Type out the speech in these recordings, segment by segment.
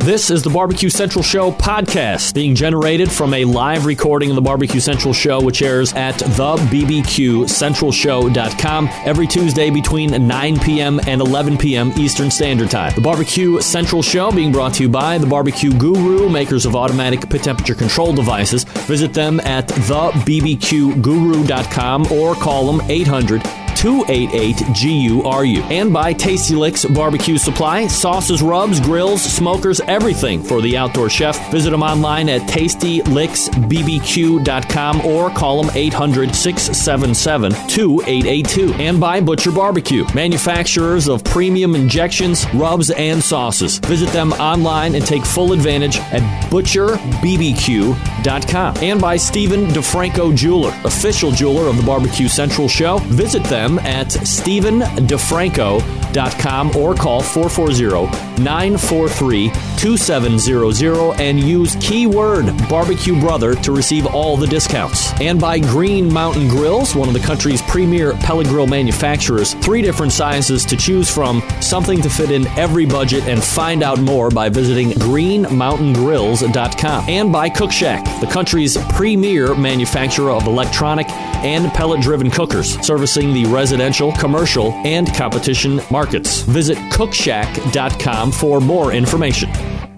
This is the Barbecue Central Show podcast being generated from a live recording of the Barbecue Central Show, which airs at thebbqcentralshow.com every Tuesday between 9 p.m. and 11 p.m. Eastern Standard Time. The Barbecue Central Show being brought to you by the Barbecue Guru, makers of automatic pit temperature control devices. Visit them at thebbqguru.com or call them 800 288 GURU. And by Tasty Licks Barbecue Supply, sauces, rubs, grills, smokers, everything for the outdoor chef. Visit them online at tastylicksbbq.com or call them 800 677 2882. And by Butcher Barbecue, manufacturers of premium injections, rubs, and sauces. Visit them online and take full advantage at butcherbbq.com. And by Stephen DeFranco Jeweler, official jeweler of the Barbecue Central Show. Visit them at StephenDeFranco.com or call 440-943-2700 and use keyword barbecue brother to receive all the discounts. And by Green Mountain Grills, one of the country's premier pellet grill manufacturers, three different sizes to choose from, something to fit in every budget and find out more by visiting greenmountaingrills.com. And by Cook Shack, the country's premier manufacturer of electronic and pellet driven cookers, servicing the residential, commercial, and competition markets. Visit cookshack.com for more information.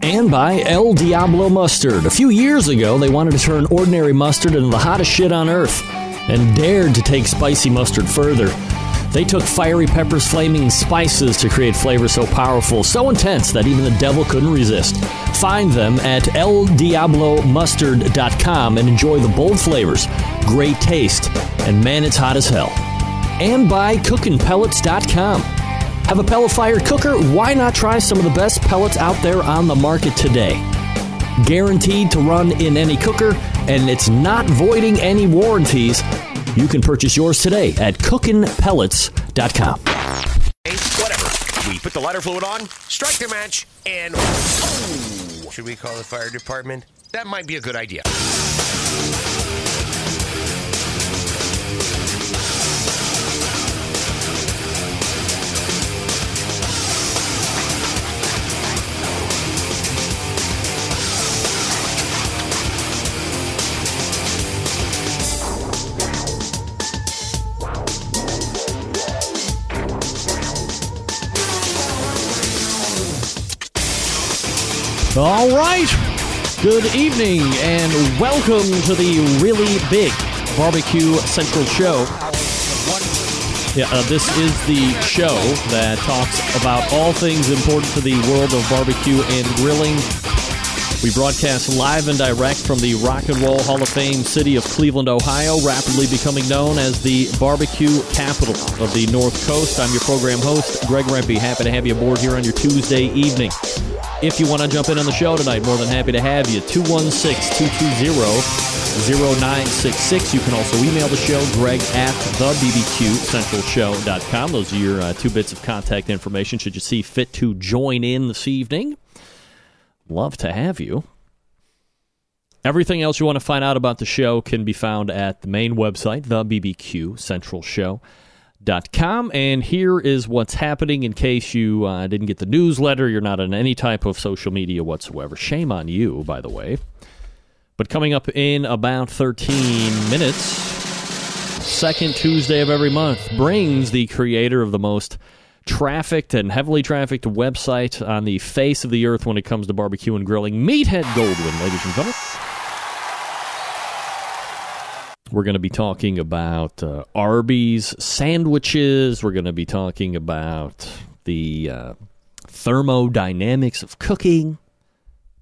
And by El Diablo Mustard. A few years ago, they wanted to turn ordinary mustard into the hottest shit on earth and dared to take spicy mustard further. They took fiery peppers, flaming spices to create flavors so powerful, so intense that even the devil couldn't resist. Find them at eldiablomustard.com and enjoy the bold flavors, great taste, and man, it's hot as hell. And by cookingpellets.com. Have a pellet fired cooker? Why not try some of the best pellets out there on the market today? Guaranteed to run in any cooker, and it's not voiding any warranties. You can purchase yours today at cookingpellets.com. Hey, whatever. We put the lighter fluid on, strike the match, and oh, should we call the fire department? That might be a good idea. All right. Good evening and welcome to the really big Barbecue Central Show. Yeah, uh, this is the show that talks about all things important to the world of barbecue and grilling. We broadcast live and direct from the Rock and Roll Hall of Fame city of Cleveland, Ohio, rapidly becoming known as the barbecue capital of the North Coast. I'm your program host, Greg Rempe. Happy to have you aboard here on your Tuesday evening. If you want to jump in on the show tonight, more than happy to have you. 216 220 0966. You can also email the show, greg at thebbqcentralshow.com. Those are your uh, two bits of contact information should you see fit to join in this evening. Love to have you. Everything else you want to find out about the show can be found at the main website, thebbqcentralshow.com com. And here is what's happening in case you uh, didn't get the newsletter, you're not on any type of social media whatsoever. Shame on you, by the way. But coming up in about 13 minutes, second Tuesday of every month brings the creator of the most trafficked and heavily trafficked website on the face of the earth when it comes to barbecue and grilling, Meathead Goldwyn, ladies and gentlemen. We're going to be talking about uh, Arby's sandwiches. We're going to be talking about the uh, thermodynamics of cooking.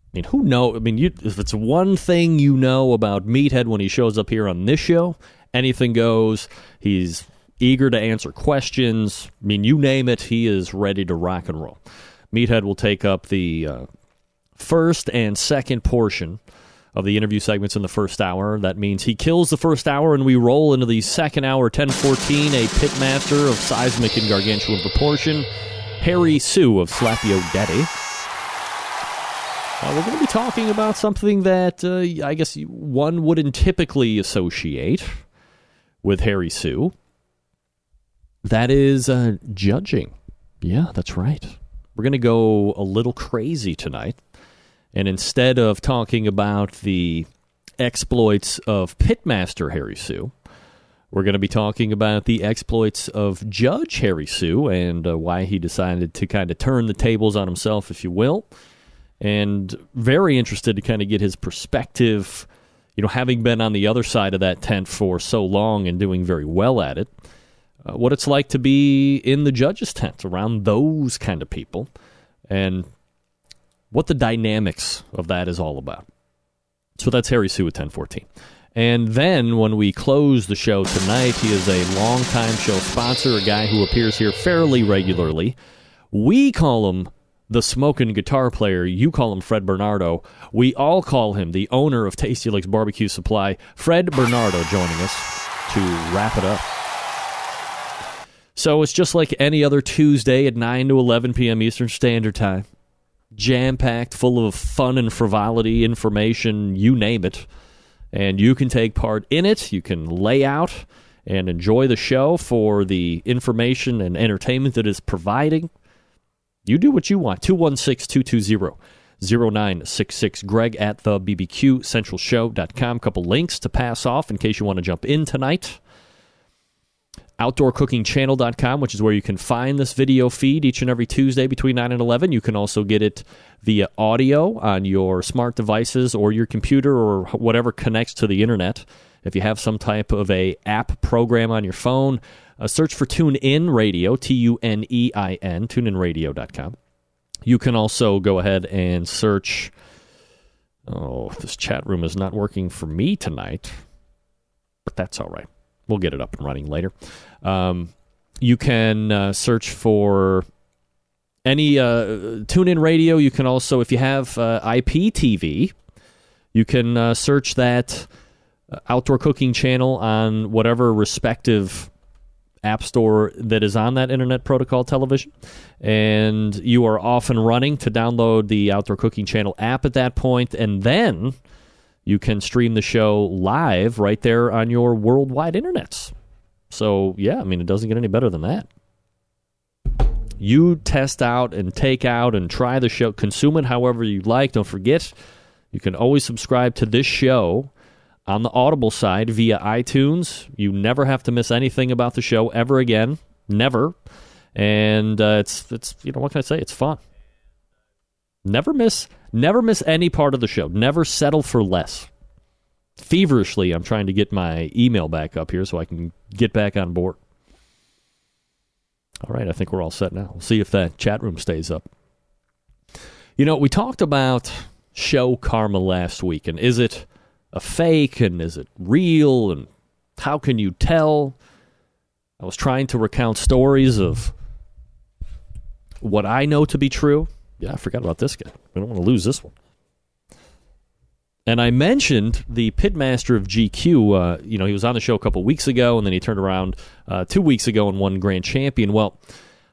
I mean, who know? I mean, you, if it's one thing you know about Meathead when he shows up here on this show, anything goes. He's eager to answer questions. I mean, you name it, he is ready to rock and roll. Meathead will take up the uh, first and second portion of the interview segments in the first hour. That means he kills the first hour and we roll into the second hour, 1014, a pitmaster of seismic and gargantuan proportion, Harry Soo of Slap Yo Daddy. Uh, we're going to be talking about something that uh, I guess one wouldn't typically associate with Harry Soo. That is uh, judging. Yeah, that's right. We're going to go a little crazy tonight And instead of talking about the exploits of Pitmaster Harry Soo, we're going to be talking about the exploits of Judge Harry Soo and uh, why he decided to kind of turn the tables on himself, if you will. And very interested to kind of get his perspective, you know, having been on the other side of that tent for so long and doing very well at it, uh, what it's like to be in the judge's tent around those kind of people and what the dynamics of that is all about. So that's Harry Soo at 1014. And then when we close the show tonight, he is a longtime show sponsor, a guy who appears here fairly regularly. We call him the smoking guitar player. You call him Fred Bernardo. We all call him the owner of Tasty Licks Barbecue Supply. Fred Bernardo joining us to wrap it up. So it's just like any other Tuesday at 9 to 11 p.m. Eastern Standard Time. Jam packed, full of fun and frivolity, information, you name it and you can take part in it. You can lay out and enjoy the show for the information and entertainment that is providing. You do what you want. 216 220 0966. Greg at the BBQ Central Show.com. Couple links to pass off in case you want to jump in tonight outdoorcookingchannel.com, which is where you can find this video feed each and every Tuesday between 9 and 11. You can also get it via audio on your smart devices or your computer or whatever connects to the internet. If you have some type of a app program on your phone, uh, search for TuneIn Radio, T U N E I N, tuneinradio.com. You can also go ahead and search. Oh, this chat room is not working for me tonight, but that's all right. We'll get it up and running later. Um, you can uh, search for any uh, tune in radio. You can also, if you have uh, IPTV, you can uh, search that uh, outdoor cooking channel on whatever respective app store that is on that internet protocol television. And you are off and running to download the outdoor cooking channel app at that point, and then you can stream the show live right there on your worldwide internets. So, yeah, I mean, it doesn't get any better than that. You test out and take out and try the show, consume it however you like. Don't forget, you can always subscribe to this show on the Audible side via iTunes. You never have to miss anything about the show ever again. Never. And uh, it's, it's, you know, what can I say? It's fun. Never miss, never miss any part of the show. Never settle for less feverishly I'm trying to get my email back up here so I can get back on board. All right, I think we're all set now. We'll see if that chat room stays up. You know, we talked about show karma last week, and is it a fake and is it real and how can you tell? I was trying to recount stories of what I know to be true. Yeah, I forgot about this guy. We don't want to lose this one. And I mentioned the pitmaster of GQ. Uh, you know, he was on the show a couple weeks ago, and then he turned around uh, two weeks ago and won grand champion. Well,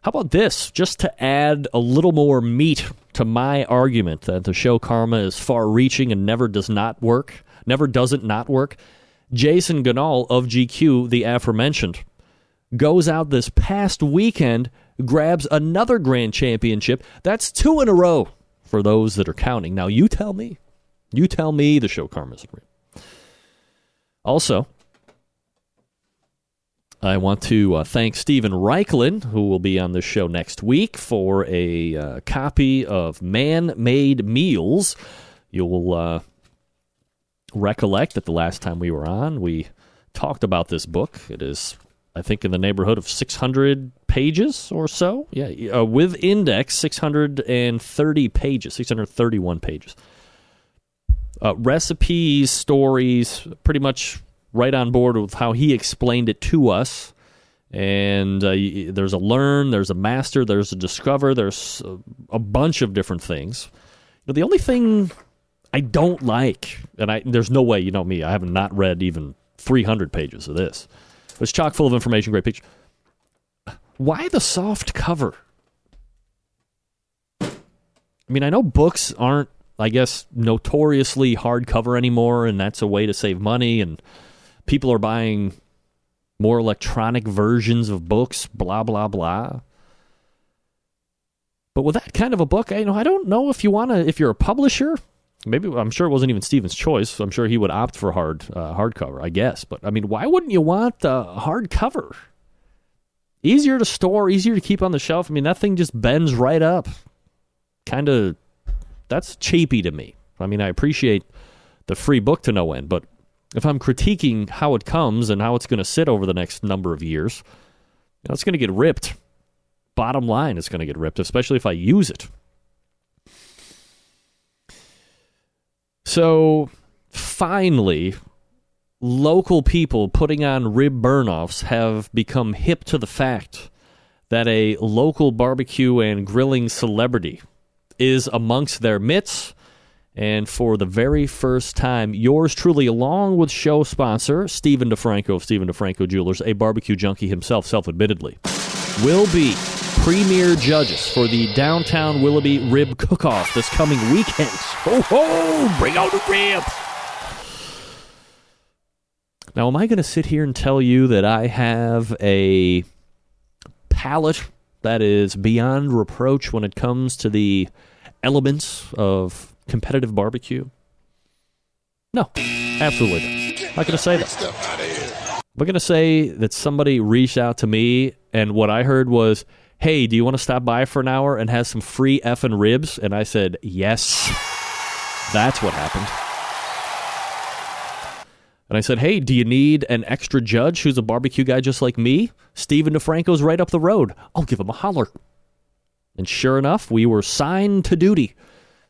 how about this? Just to add a little more meat to my argument that the show karma is far-reaching and never does not work, never doesn't not work. Jason Ganal of GQ, the aforementioned, goes out this past weekend, grabs another grand championship. That's two in a row for those that are counting. Now, you tell me. You tell me the show karma isn't real. Also, I want to uh, thank Steven Raichlen, who will be on this show next week, for a uh, copy of Man Made Meals. You'll uh, recollect that the last time we were on, we talked about this book. It is, I think, in the neighborhood of 600 pages or so. Yeah, uh, with index, 630 pages, 631 pages uh, recipes, stories, pretty much right on board with how he explained it to us. And uh, there's a learn, there's a master, there's a discover, there's a, a bunch of different things. But the only thing I don't like, and I, there's no way, you know me, I have not read even 300 pages of this. It's chock full of information, great picture. Why the soft cover? I mean, I know books aren't I guess, notoriously hardcover anymore, and that's a way to save money. And people are buying more electronic versions of books, blah, blah, blah. But with that kind of a book, I, you know, I don't know if you want to, if you're a publisher, maybe I'm sure it wasn't even Steven's choice. I'm sure he would opt for hard uh, hardcover, I guess. But I mean, why wouldn't you want a hardcover? Easier to store, easier to keep on the shelf. I mean, that thing just bends right up. Kind of, that's cheapy to me. I mean, I appreciate the free book to no end, but if I'm critiquing how it comes and how it's going to sit over the next number of years, you know, it's going to get ripped. Bottom line, it's going to get ripped, especially if I use it. So finally, local people putting on rib burnoffs have become hip to the fact that a local barbecue and grilling celebrity is amongst their midst and for the very first time, yours truly, along with show sponsor Stephen DeFranco of Stephen DeFranco Jewelers, a barbecue junkie himself, self admittedly, will be premier judges for the downtown Willoughby Rib Cook Off this coming weekend. Ho ho! Bring out the ribs! Now, am I going to sit here and tell you that I have a palate that is beyond reproach when it comes to the elements of competitive barbecue? No, absolutely not. I'm not going to say that. I'm going to say that somebody reached out to me, and what I heard was, "Hey, do you want to stop by for an hour and have some free effing ribs?" And I said, "Yes." That's what happened. And I said, "Hey, do you need an extra judge who's a barbecue guy just like me? Stephen DeFranco's right up the road. I'll give him a holler." And sure enough, we were signed to duty.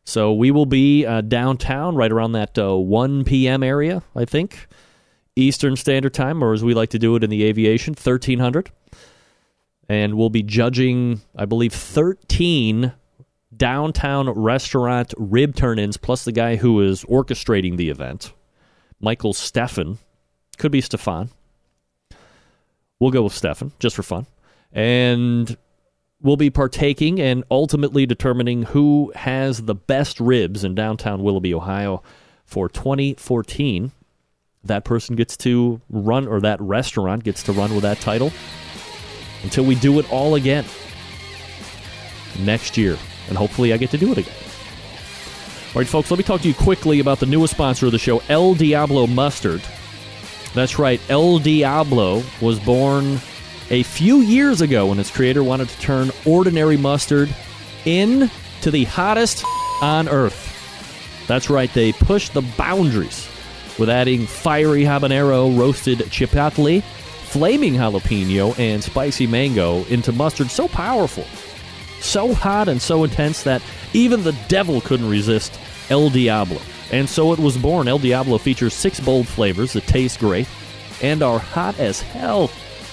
So we will be uh, downtown right around that uh, 1 p.m. area, I think, Eastern Standard Time, or as we like to do it in the aviation, 1300. And we'll be judging, I believe, 13 downtown restaurant rib turn ins, plus the guy who is orchestrating the event, Michael Steffen. Could be Stefan. We'll go with Stefan, just for fun. And we'll be partaking and ultimately determining who has the best ribs in downtown Willoughby, Ohio for 2014. That person gets to run, or that restaurant gets to run with that title until we do it all again next year. And hopefully, I get to do it again. All right, folks, let me talk to you quickly about the newest sponsor of the show, El Diablo Mustard. That's right, El Diablo was born a few years ago when its creator wanted to turn ordinary mustard into the hottest on earth. That's right, they pushed the boundaries with adding fiery habanero, roasted chipotle, flaming jalapeno, and spicy mango into mustard so powerful, so hot, and so intense that even the devil couldn't resist El Diablo. And so it was born. El Diablo features six bold flavors that taste great and are hot as hell.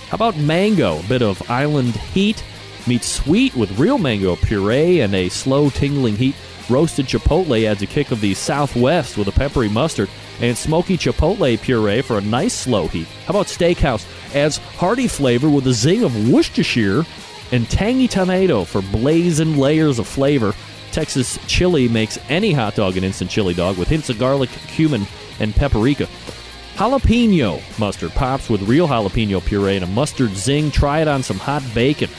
How about mango? A bit of island heat meets sweet with real mango puree and a slow tingling heat. Roasted chipotle adds a kick of the southwest with a peppery mustard and smoky chipotle puree for a nice slow heat. How about steakhouse? Adds hearty flavor with a zing of Worcestershire and tangy tomato for blazing layers of flavor. Texas chili makes any hot dog an instant chili dog with hints of garlic, cumin, and paprika. Jalapeno mustard pops with real jalapeno puree and a mustard zing. Try it on some hot bacon.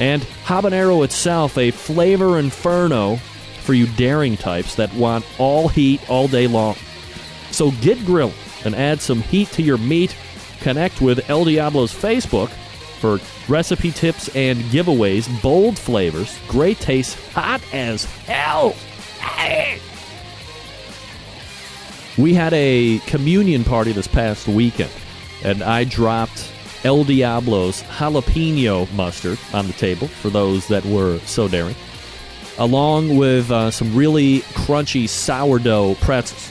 And habanero itself, a flavor inferno for you daring types that want all heat all day long. So get grilling and add some heat to your meat. Connect with El Diablo's Facebook for recipe tips and giveaways, bold flavors, great taste, hot as hell. We had a communion party this past weekend, and I dropped El Diablo's jalapeno mustard on the table for those that were so daring, along with uh, some really crunchy sourdough pretzels.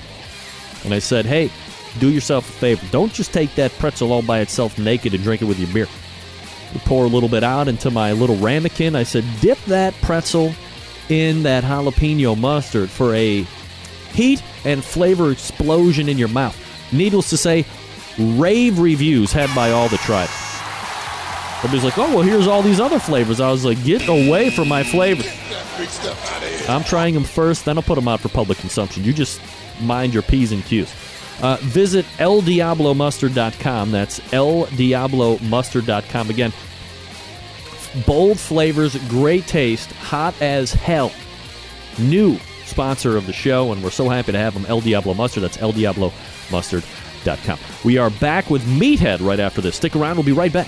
And I said, hey, do yourself a favor. Don't just take that pretzel all by itself naked and drink it with your beer. Pour a little bit out into my little ramekin. I said, dip that pretzel in that jalapeno mustard for a heat and flavor explosion in your mouth. Needless to say, rave reviews had by all that tried. Everybody's like, oh, well, here's all these other flavors. I was like, get away from my flavors. I'm trying them first, then I'll put them out for public consumption. You just mind your P's and Q's. Uh, visit eldiablomustard.com. That's eldiablomustard.com. Again, bold flavors, great taste, hot as hell. New sponsor of the show, and we're so happy to have them, El Diablo Mustard. That's eldiablomustard.com. We are back with Meathead right after this. Stick around, we'll be right back.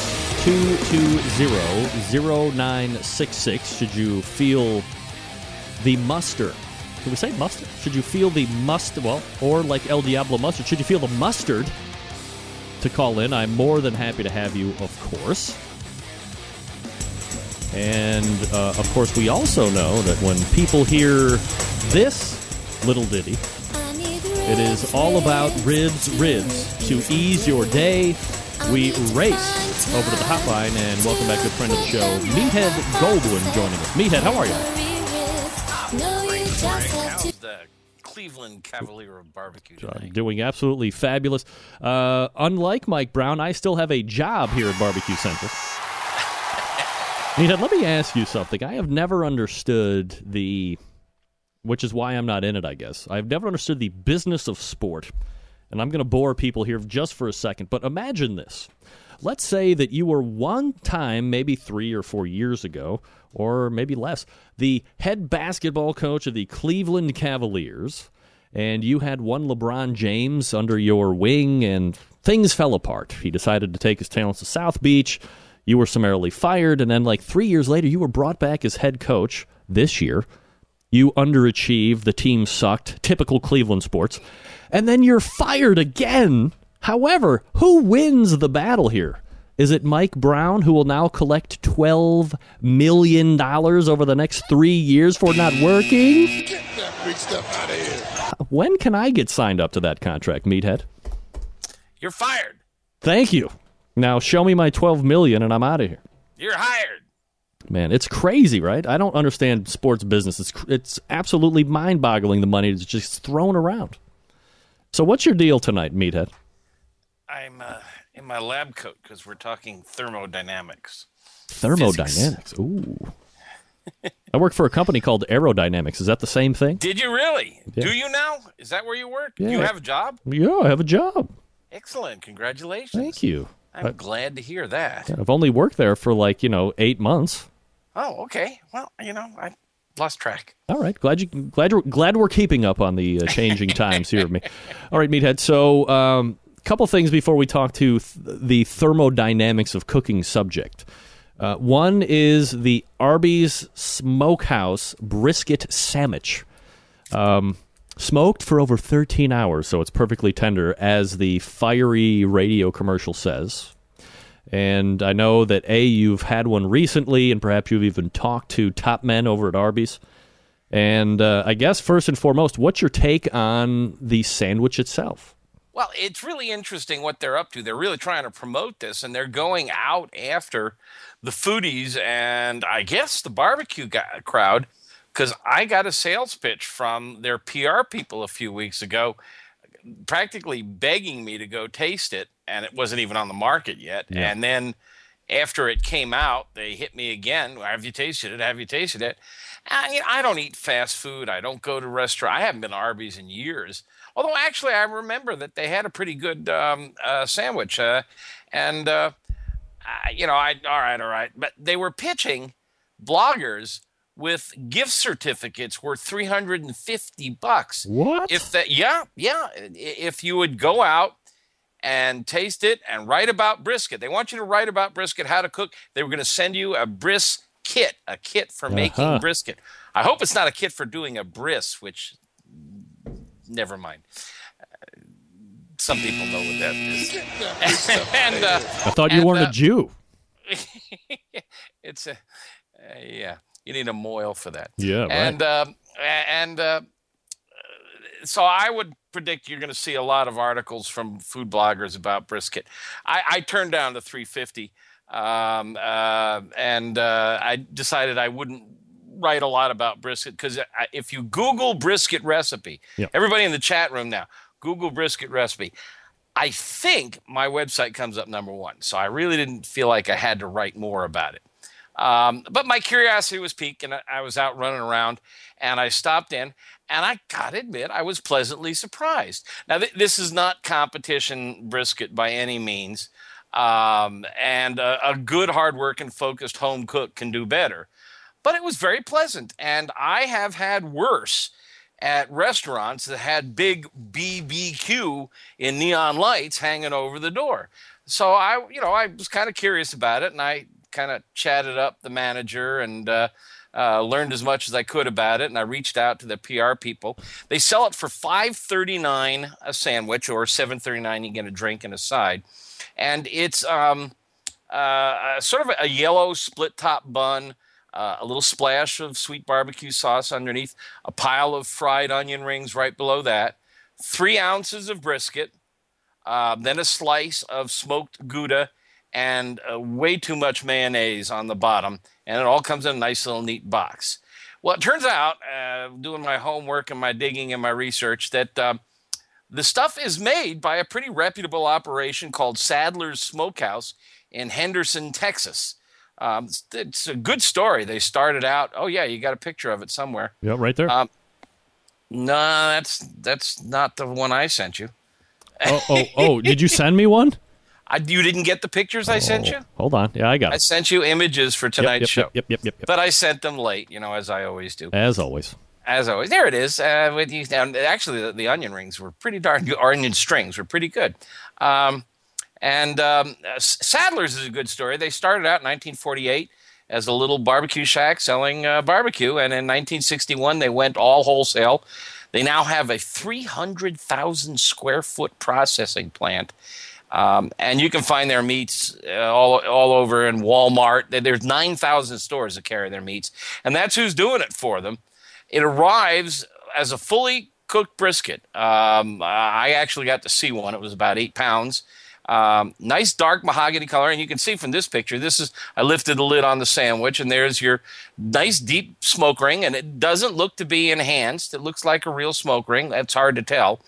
220-0966 should you feel the muster? Can we say mustard should you feel the must well or like el diablo mustard should you feel the mustard to call in? I'm more than happy to have you of course. And uh, of course we also know that when people hear this little ditty it is all about ribs ribs. To ease your day we race over to the hotline and welcome back good friend of the show, Meathead Goldwyn, joining us. Meathead, how are you? How's the Cleveland Cavalier of barbecue tonight? Doing absolutely fabulous. Uh, unlike Mike Brown, I still have a job here at Barbecue Central. Meathead, let me ask you something. I have never understood the, which is why I'm not in it, I guess. I've never understood the business of sport and I'm going to bore people here just for a second, but imagine this. Let's say that you were one time, maybe three or four years ago, or maybe less, the head basketball coach of the Cleveland Cavaliers, and you had one LeBron James under your wing, and things fell apart. He decided to take his talents to South Beach. You were summarily fired, and then, like three years later, you were brought back as head coach this year. You underachieved, the team sucked, typical Cleveland sports and then you're fired again. However, who wins the battle here? Is it Mike Brown who will now collect $12 million over the next three years for not working? Get that big stuff out of here. When can I get signed up to that contract, Meathead? You're fired. Thank you. Now show me my 12 million and I'm out of here. You're hired. Man, it's crazy, right? I don't understand sports business. It's, it's absolutely mind boggling the money that's just thrown around. So, what's your deal tonight, Meathead? I'm uh, in my lab coat because we're talking thermodynamics. Thermodynamics. Ooh. I work for a company called Aerodynamics. Is that the same thing? Did you really? Yeah. Do you now? Is that where you work? Yeah. You have a job? Yeah, I have a job. Excellent. Congratulations. Thank you. I'm I- glad to hear that. I've only worked there for like, you know, eight months. Oh, okay. Well, you know, I lost track. All right, glad you glad glad we're keeping up on the uh, changing times here. Me, all right, meathead. So, a um, couple things before we talk to th- the thermodynamics of cooking subject. Uh, one is the Arby's Smokehouse brisket sandwich, um, smoked for over 13 hours, so it's perfectly tender, as the fiery radio commercial says. And I know that A, you've had one recently, and perhaps you've even talked to top men over at Arby's. And uh, I guess first and foremost, what's your take on the sandwich itself? Well, it's really interesting what they're up to. They're really trying to promote this, and they're going out after the foodies and I guess the barbecue guy, crowd. Because I got a sales pitch from their PR people a few weeks ago, practically begging me to go taste it, and it wasn't even on the market yet. Yeah. And then after it came out, they hit me again. Have you tasted it? Have you tasted it? I, I don't eat fast food. I don't go to restaurant. I haven't been to Arby's in years. Although actually, I remember that they had a pretty good um, uh, sandwich, uh, and uh, I, you know, I all right, all right. But they were pitching bloggers with gift certificates worth three hundred and fifty bucks. What? If that, yeah, yeah. If you would go out and taste it and write about brisket, they want you to write about brisket, how to cook. They were going to send you a bris kit, a kit for making Uh-huh. brisket. I hope it's not a kit for doing a bris, which never mind. Uh, Some people know what that is. and uh, I thought you And, weren't uh, a Jew. it's a uh, yeah. You need a mohel for that. Yeah, right. And um, a- and uh, so I would predict you're going to see a lot of articles from food bloggers about brisket. I, I turned down the 350, um, uh, and uh, I decided I wouldn't write a lot about brisket because if you Google brisket recipe, Yep. everybody in the chat room now, Google brisket recipe. I think my website comes up number one. So I really didn't feel like I had to write more about it. Um, but my curiosity was piqued, and I, was out running around, and I stopped in, and I gotta admit, I was pleasantly surprised. Now, th- this is not competition brisket by any means, um, and a, a good, hard-working, focused home cook can do better. But it was very pleasant, and I have had worse at restaurants that had big BBQ in neon lights hanging over the door. So I, you know, I was kind of curious about it, and I kind of chatted up the manager and uh, uh, learned as much as I could about it. And I reached out to the PR people. They sell it for five thirty nine a sandwich, or seven thirty nine. You get a drink and a side, and it's um, uh, sort of a yellow split top bun. Uh, a little splash of sweet barbecue sauce underneath, a pile of fried onion rings right below that, three ounces of brisket, uh, then a slice of smoked Gouda, and uh, way too much mayonnaise on the bottom. And it all comes in a nice little neat box. Well, it turns out, uh, doing my homework and my digging and my research, that uh, the stuff is made by a pretty reputable operation called Sadler's Smokehouse in Henderson, Texas. Um, it's, it's a good story. They started out. Oh yeah, you got a picture of it somewhere. Yeah, right there. Um, No, that's that's not the one I sent you. oh, oh, oh! Did you send me one? I, you didn't get the pictures I sent you. Oh, hold on. Yeah, I got it. I sent you images for tonight's yep, show, Yep, yep, yep, yep, yep. but I sent them late. You know, as I always do. As always. As always, there it is. Uh, with you, and actually, the, the onion rings were pretty darn good. Or onion strings were pretty good. Um, and um, Sadler's is a good story. They started out in 1948 as a little barbecue shack selling uh, barbecue, and in 1961 they went all wholesale. They now have a 300,000 square foot processing plant. Um, and you can find their meats uh, all, all over in Walmart. There's 9,000 stores that carry their meats, and that's who's doing it for them. It arrives as a fully cooked brisket. Um, I actually got to see one. It was about eight pounds. Um, nice dark mahogany color, and you can see from this picture. This is I lifted the lid on the sandwich, and there's your nice deep smoke ring, and it doesn't look to be enhanced. It looks like a real smoke ring. That's hard to tell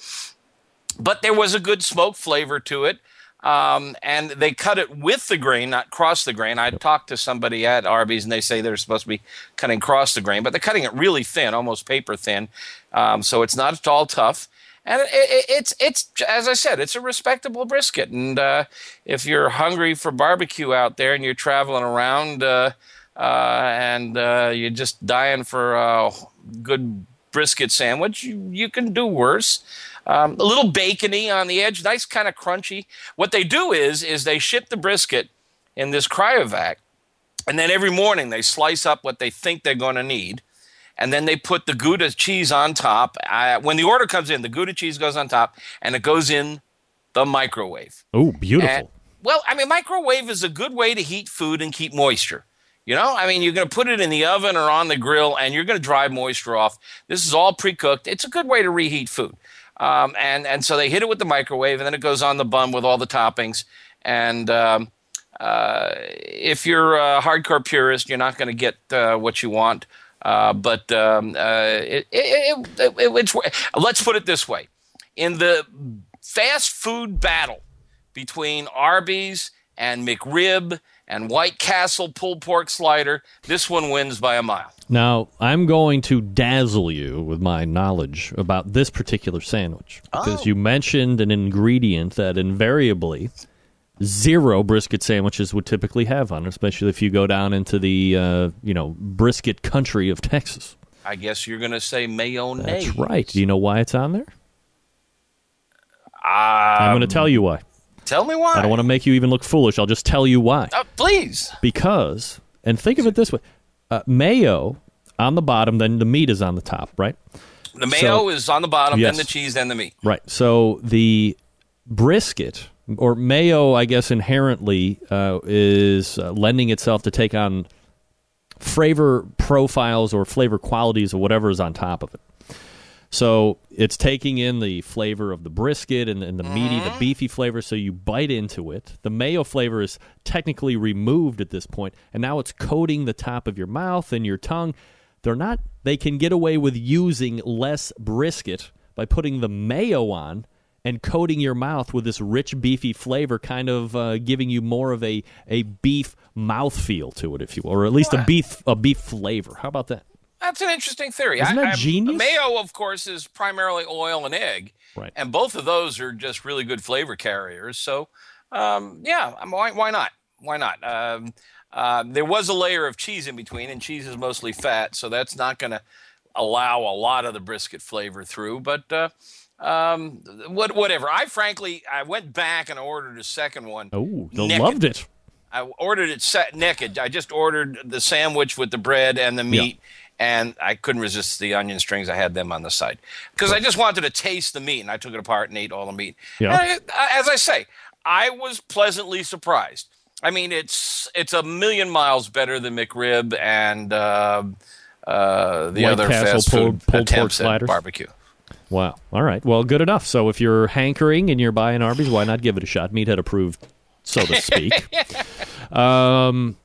but there was a good smoke flavor to it. Um, and they cut it with the grain, not cross the grain. I talked to somebody at Arby's, and they say they're supposed to be cutting cross the grain, but they're cutting it really thin, almost paper thin. Um, so it's not at all tough. And it, it, it's it's as I said, it's a respectable brisket. And uh, if you're hungry for barbecue out there and you're traveling around uh, uh, and uh, you're just dying for a good brisket sandwich, you, you can do worse. Um, a little bacony on the edge, nice kind of crunchy. What they do is is they ship the brisket in this cryovac, and then every morning they slice up what they think they're going to need, and then they put the Gouda cheese on top. Uh, when the order comes in, the Gouda cheese goes on top, and it goes in the microwave. Oh, beautiful. And- well, I mean, microwave is a good way to heat food and keep moisture. You know, I mean, you're going to put it in the oven or on the grill, and you're going to drive moisture off. This is all pre-cooked. It's a good way to reheat food. Um, and and so they hit it with the microwave, and then it goes on the bun with all the toppings. And um, uh, if you're a hardcore purist, you're not going to get uh, what you want. Uh, but um, uh, it, it, it, it, it's let's put it this way: in the fast food battle between Arby's and McRib and White Castle pulled pork slider, this one wins by a mile. Now, I'm going to dazzle you with my knowledge about this particular sandwich because Oh. you mentioned an ingredient that invariably zero brisket sandwiches would typically have on, it, especially if you go down into the uh, you know brisket country of Texas. I guess you're going to say mayonnaise. That's right. Do you know why it's on there? Uh, I'm going to tell you why. Tell me why. I don't want to make you even look foolish. I'll just tell you why. Uh, please. Because, and think of it this way uh, mayo on the bottom, then the meat is on the top, right? The mayo So- is on the bottom, Yes. then the cheese, then the meat. Right. So the brisket or mayo, I guess, inherently uh, is uh, lending itself to take on flavor profiles or flavor qualities or whatever is on top of it. So it's taking in the flavor of the brisket and, and the meaty, the beefy flavor. So you bite into it. The mayo flavor is technically removed at this point, and now it's coating the top of your mouth and your tongue. They're not. They can get away with using less brisket by putting the mayo on and coating your mouth with this rich beefy flavor, kind of uh, giving you more of a a beef mouthfeel to it, if you will, or at least a beef a beef flavor. How about that? That's an interesting theory. Isn't that I, genius? Mayo, of course, is primarily oil and egg, Right. and both of those are just really good flavor carriers. So, um, yeah, mean, why, why not? Why not? Um, uh, there was a layer of cheese in between, and cheese is mostly fat, so that's not going to allow a lot of the brisket flavor through. But uh, um, what, whatever. I frankly, I went back and ordered a second one. Oh, they Naked. loved it. I ordered it set naked. I just ordered the sandwich with the bread and the meat, and I couldn't resist the onion strings. I had them on the side because I just wanted to taste the meat, and I took it apart and ate all the meat. Yeah. I- as I say, I was pleasantly surprised. I mean, it's it's a million miles better than McRib and uh, uh, the White other Castle fast pulled- food pulled pork attempts at sliders? barbecue. Wow. All right. Well, good enough. So if you're hankering and you're buying Arby's, why not give it a shot? Meathead approved, so to speak. um,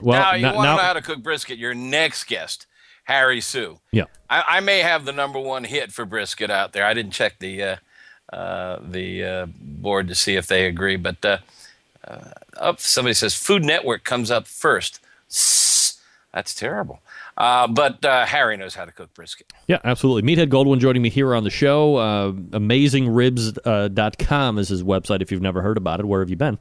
well, now, you no- want to know how to cook brisket? Your next guest, Harry Soo. yeah. I, I may have the number one hit for brisket out there. I didn't check the uh, uh, the uh, board to see if they agree, but uh, uh, up somebody says Food Network comes up first. That's terrible. Uh, but uh, Harry knows how to cook brisket. Yeah, absolutely. Meathead Goldwyn joining me here on the show. Uh, AmazingRibs.com is his website if you've never heard about it. Where have you been?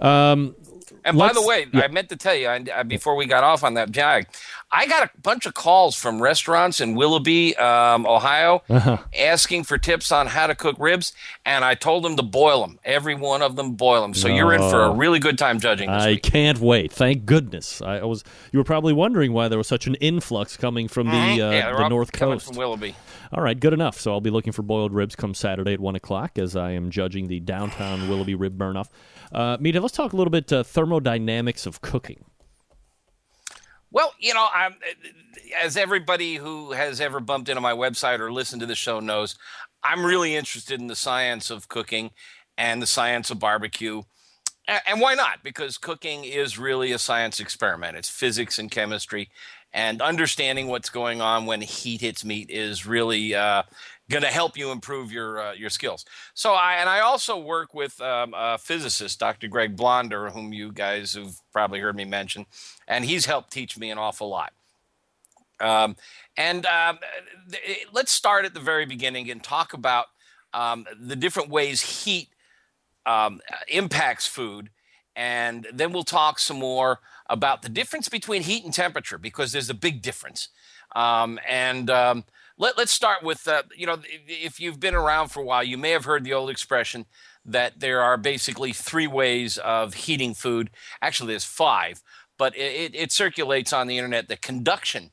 Um, And by the way, yeah. I meant to tell you I, I, before we got off on that jag, I got a bunch of calls from restaurants in Willoughby, um, Ohio, Uh-huh. asking for tips on how to cook ribs, and I told them to boil them. Every one of them boil them. So you're in for a really good time judging this I week. can't wait. Thank goodness. I was. You were probably wondering why there was such an influx coming from the uh, Mm-hmm. yeah, they're the North Coast. from Willoughby. All right, good enough. So I'll be looking for boiled ribs come Saturday at one o'clock as I am judging the downtown Willoughby rib burnoff. Uh, Meathead, let's talk a little bit uh, thermodynamics of cooking. Well, you know, I'm, as everybody who has ever bumped into my website or listened to the show knows, I'm really interested in the science of cooking and the science of barbecue. And why not? Because cooking is really a science experiment. It's physics and chemistry, and understanding what's going on when heat hits meat is really uh, going to help you improve your uh, your skills. So, I and I also work with um, a physicist, Dr. Greg Blonder, whom you guys have probably heard me mention, and he's helped teach me an awful lot. Um, and um, th- let's start at the very beginning and talk about um, the different ways heat um, impacts food. And then we'll talk some more about the difference between heat and temperature because there's a big difference. Um, and um, let, let's start with, uh, you know, if- you've been around for a while, you may have heard the old expression that there are basically three ways of heating food. Actually, there's five, but it, it, it circulates on the internet that conduction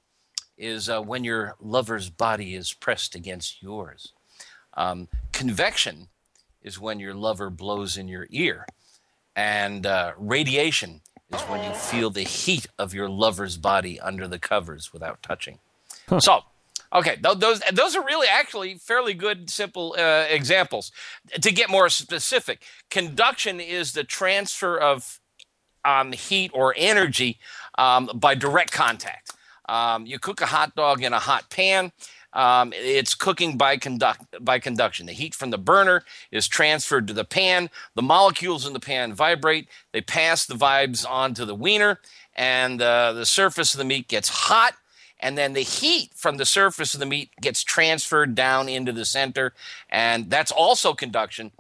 is uh, when your lover's body is pressed against yours. Um, convection is when your lover blows in your ear. And uh, radiation is when you feel the heat of your lover's body under the covers without touching. So, okay, th- those those are really actually fairly good, simple uh, examples. To get more specific, conduction is the transfer of um, heat or energy um, by direct contact. Um, you cook a hot dog in a hot pan. Um, it's cooking by conduct by conduction. The heat from the burner is transferred to the pan. The molecules in the pan vibrate. They pass the vibes onto the wiener, and uh, the surface of the meat gets hot. And then the heat from the surface of the meat gets transferred down into the center, and that's also conduction.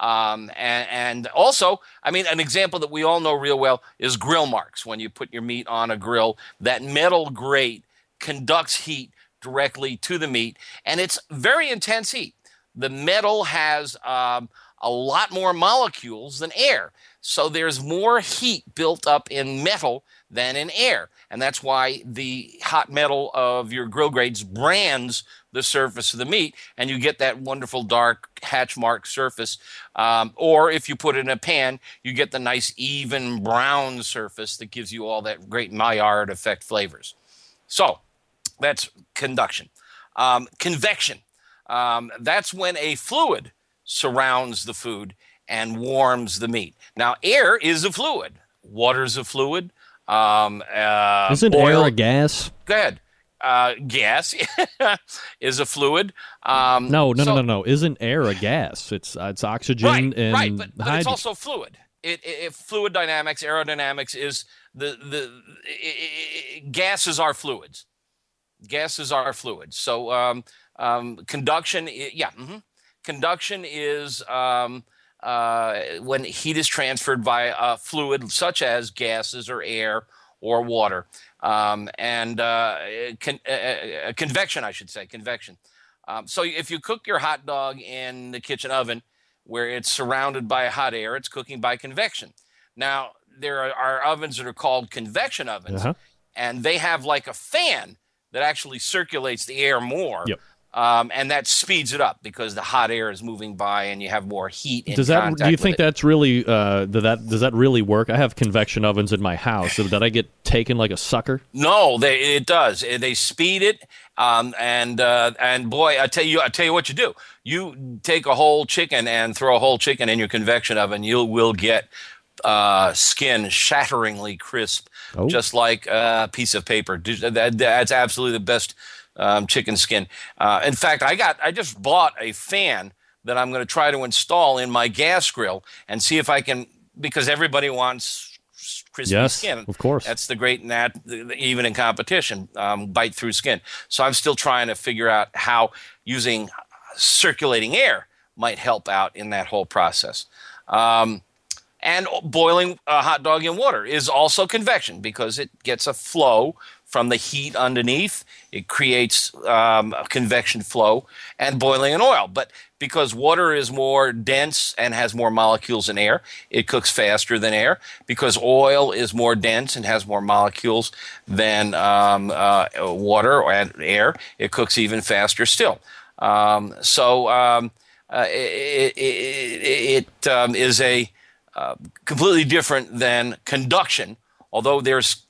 Um, and, and also, I mean, an example that we all know real well is grill marks. When you put your meat on a grill, that metal grate conducts heat directly to the meat, and it's very intense heat. The metal has um, a lot more molecules than air. So there's more heat built up in metal than in air. And that's why the hot metal of your grill grades brands the surface of the meat and you get that wonderful dark hatch mark surface. Um, or if you put it in a pan, you get the nice even brown surface that gives you all that great Maillard effect flavors. So that's conduction. Um, convection. Um, that's when a fluid surrounds the food and warms the meat. Now, air is a fluid. Water's a fluid. Um, uh, Isn't oil, air a gas? Go ahead. Uh, gas is a fluid. Um, No, no, so- no, no, no. Isn't air a gas? It's uh, it's oxygen Right, and right, but, but it's also fluid. It, it, it- fluid dynamics, aerodynamics is the the i- i- gases are fluids. Gases are fluids. So um, um, conduction, yeah, mhm. conduction is um, uh, when heat is transferred by a fluid such as gases or air or water, um, and uh, con- uh, uh, convection, I should say, convection. Um, so if you cook your hot dog in the kitchen oven, where it's surrounded by hot air, it's cooking by convection. Now there are, are ovens that are called convection ovens, Uh-huh. and they have like a fan that actually circulates the air more. Yep. Um, and that speeds it up because the hot air is moving by and you have more heat. In Does that? Do you think it. that's really? Uh, does that does that really work? I have convection ovens in my house. So did I get taken like a sucker? No, they, it does. They speed it, um, and uh, and boy, I tell you, I tell you what you do. You take a whole chicken and throw a whole chicken in your convection oven. You will get uh, skin shatteringly crisp, Oh. just like a piece of paper. That's absolutely the best um, chicken skin. Uh, in fact, I got I just bought a fan that I'm going to try to install in my gas grill and see if I can because everybody wants crispy Yes, skin. of course. That's the great nat even in competition um, bite through skin. So I'm still trying to figure out how using circulating air might help out in that whole process. Um, and boiling a hot dog in water is also convection because it gets a flow from the heat underneath. It creates um, a convection flow and boiling in oil. But because water is more dense and has more molecules than air, it cooks faster than air. Because oil is more dense and has more molecules than um, uh, water or air, it cooks even faster still. Um, so um, uh, it, it, it um, is a completely different than conduction. Although there's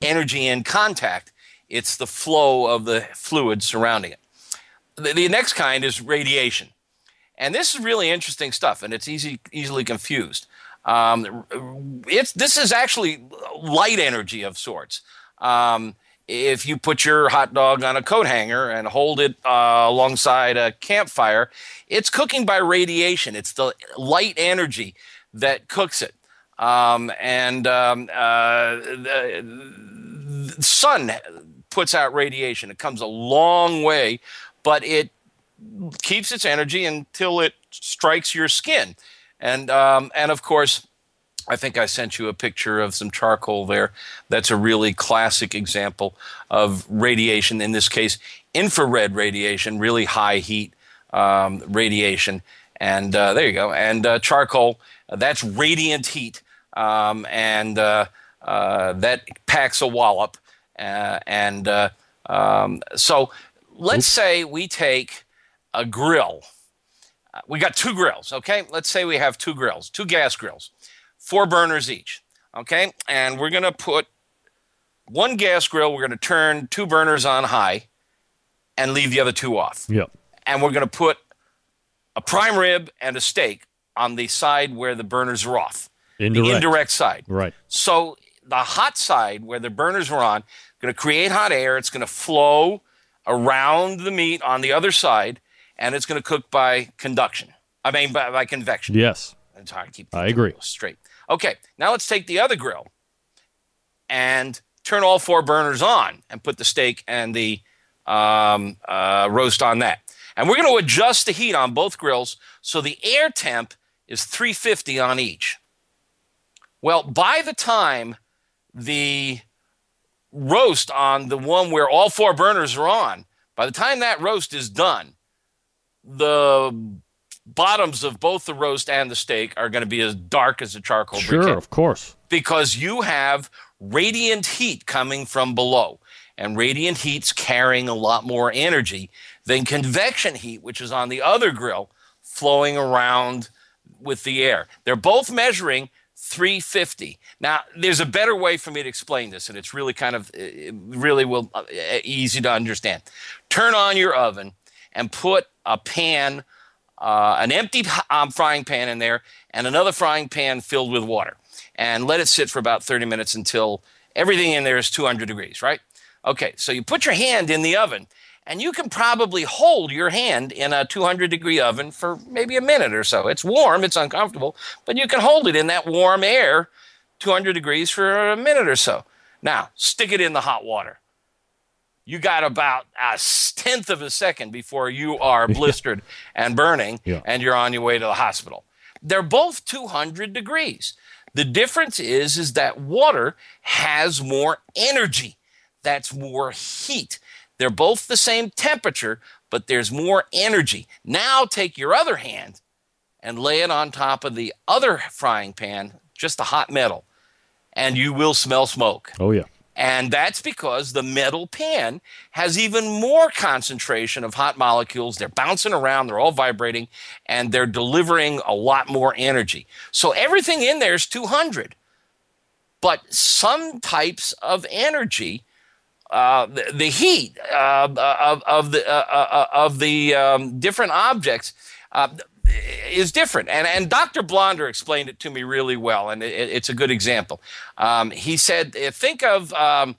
energy in contact, it's the flow of the fluid surrounding it. The, the next kind is radiation. And this is really interesting stuff, and it's easy, easily confused. Um, it's, this is actually light energy of sorts. Um, if you put your hot dog on a coat hanger and hold it uh, alongside a campfire, it's cooking by radiation. It's the light energy that cooks it. Um, and um, uh, the, sun puts out radiation. It comes a long way, but it keeps its energy until it strikes your skin. And um, and of course, I think I sent you a picture of some charcoal there. That's a really classic example of radiation. In this case, infrared radiation, really high heat um, radiation. And uh, there you go. And uh, charcoal, that's radiant heat, um, and uh, uh, that packs a wallop. Uh, and uh, um, so, let's say we take a grill. Uh, we got two grills, okay? Let's say we have two grills, two gas grills, four burners each, okay? And we're going to put one gas grill, we're going to turn two burners on high and leave the other two off. Yep. And we're going to put a prime rib and a steak on the side where the burners are off, Indirect. the indirect side. Right. So the hot side where the burners are on, going to create hot air. It's going to flow around the meat on the other side, and it's going to cook by conduction. I mean, by, by convection. Yes. It's hard to keep. I agree. Straight. Okay. Now let's take the other grill and turn all four burners on and put the steak and the um, uh, roast on that. And we're going to adjust the heat on both grills so the air temp is 350 on each. Well, by the time the roast on the one where all four burners are on, by the time that roast is done, the bottoms of both the roast and the steak are going to be as dark as a charcoal Sure, briquette of course. because you have radiant heat coming from below. And radiant heat's carrying a lot more energy than convection heat, which is on the other grill, flowing around with the air. They're both measuring 350. Now, there's a better way for me to explain this, and it's really kind of, it really will uh, easy to understand. Turn on your oven and put a pan, uh, an empty um, frying pan in there, and another frying pan filled with water, and let it sit for about 30 minutes until everything in there is 200 degrees, right? Okay, so you put your hand in the oven, and you can probably hold your hand in a 200 degree oven for maybe a minute or so. It's warm, it's uncomfortable, but you can hold it in that warm air, 200 degrees, for a minute or so. Now, stick it in the hot water. You got about a tenth of a second before you are blistered and burning, Yeah. and you're on your way to the hospital. They're both 200 degrees. The difference is, is that water has more energy. That's more heat. They're both the same temperature, but there's more energy. Now take your other hand and lay it on top of the other frying pan, just the hot metal, and you will smell smoke. Oh yeah. And that's because the metal pan has even more concentration of hot molecules. They're bouncing around, they're all vibrating, and they're delivering a lot more energy. So everything in there is 200. But some types of energy, uh, the, the heat uh, of, of the, uh, uh, of the um, different objects, uh, is different. And, and Dr. Blonder explained it to me really well, and it, it's a good example. Um, he said, uh, think of um,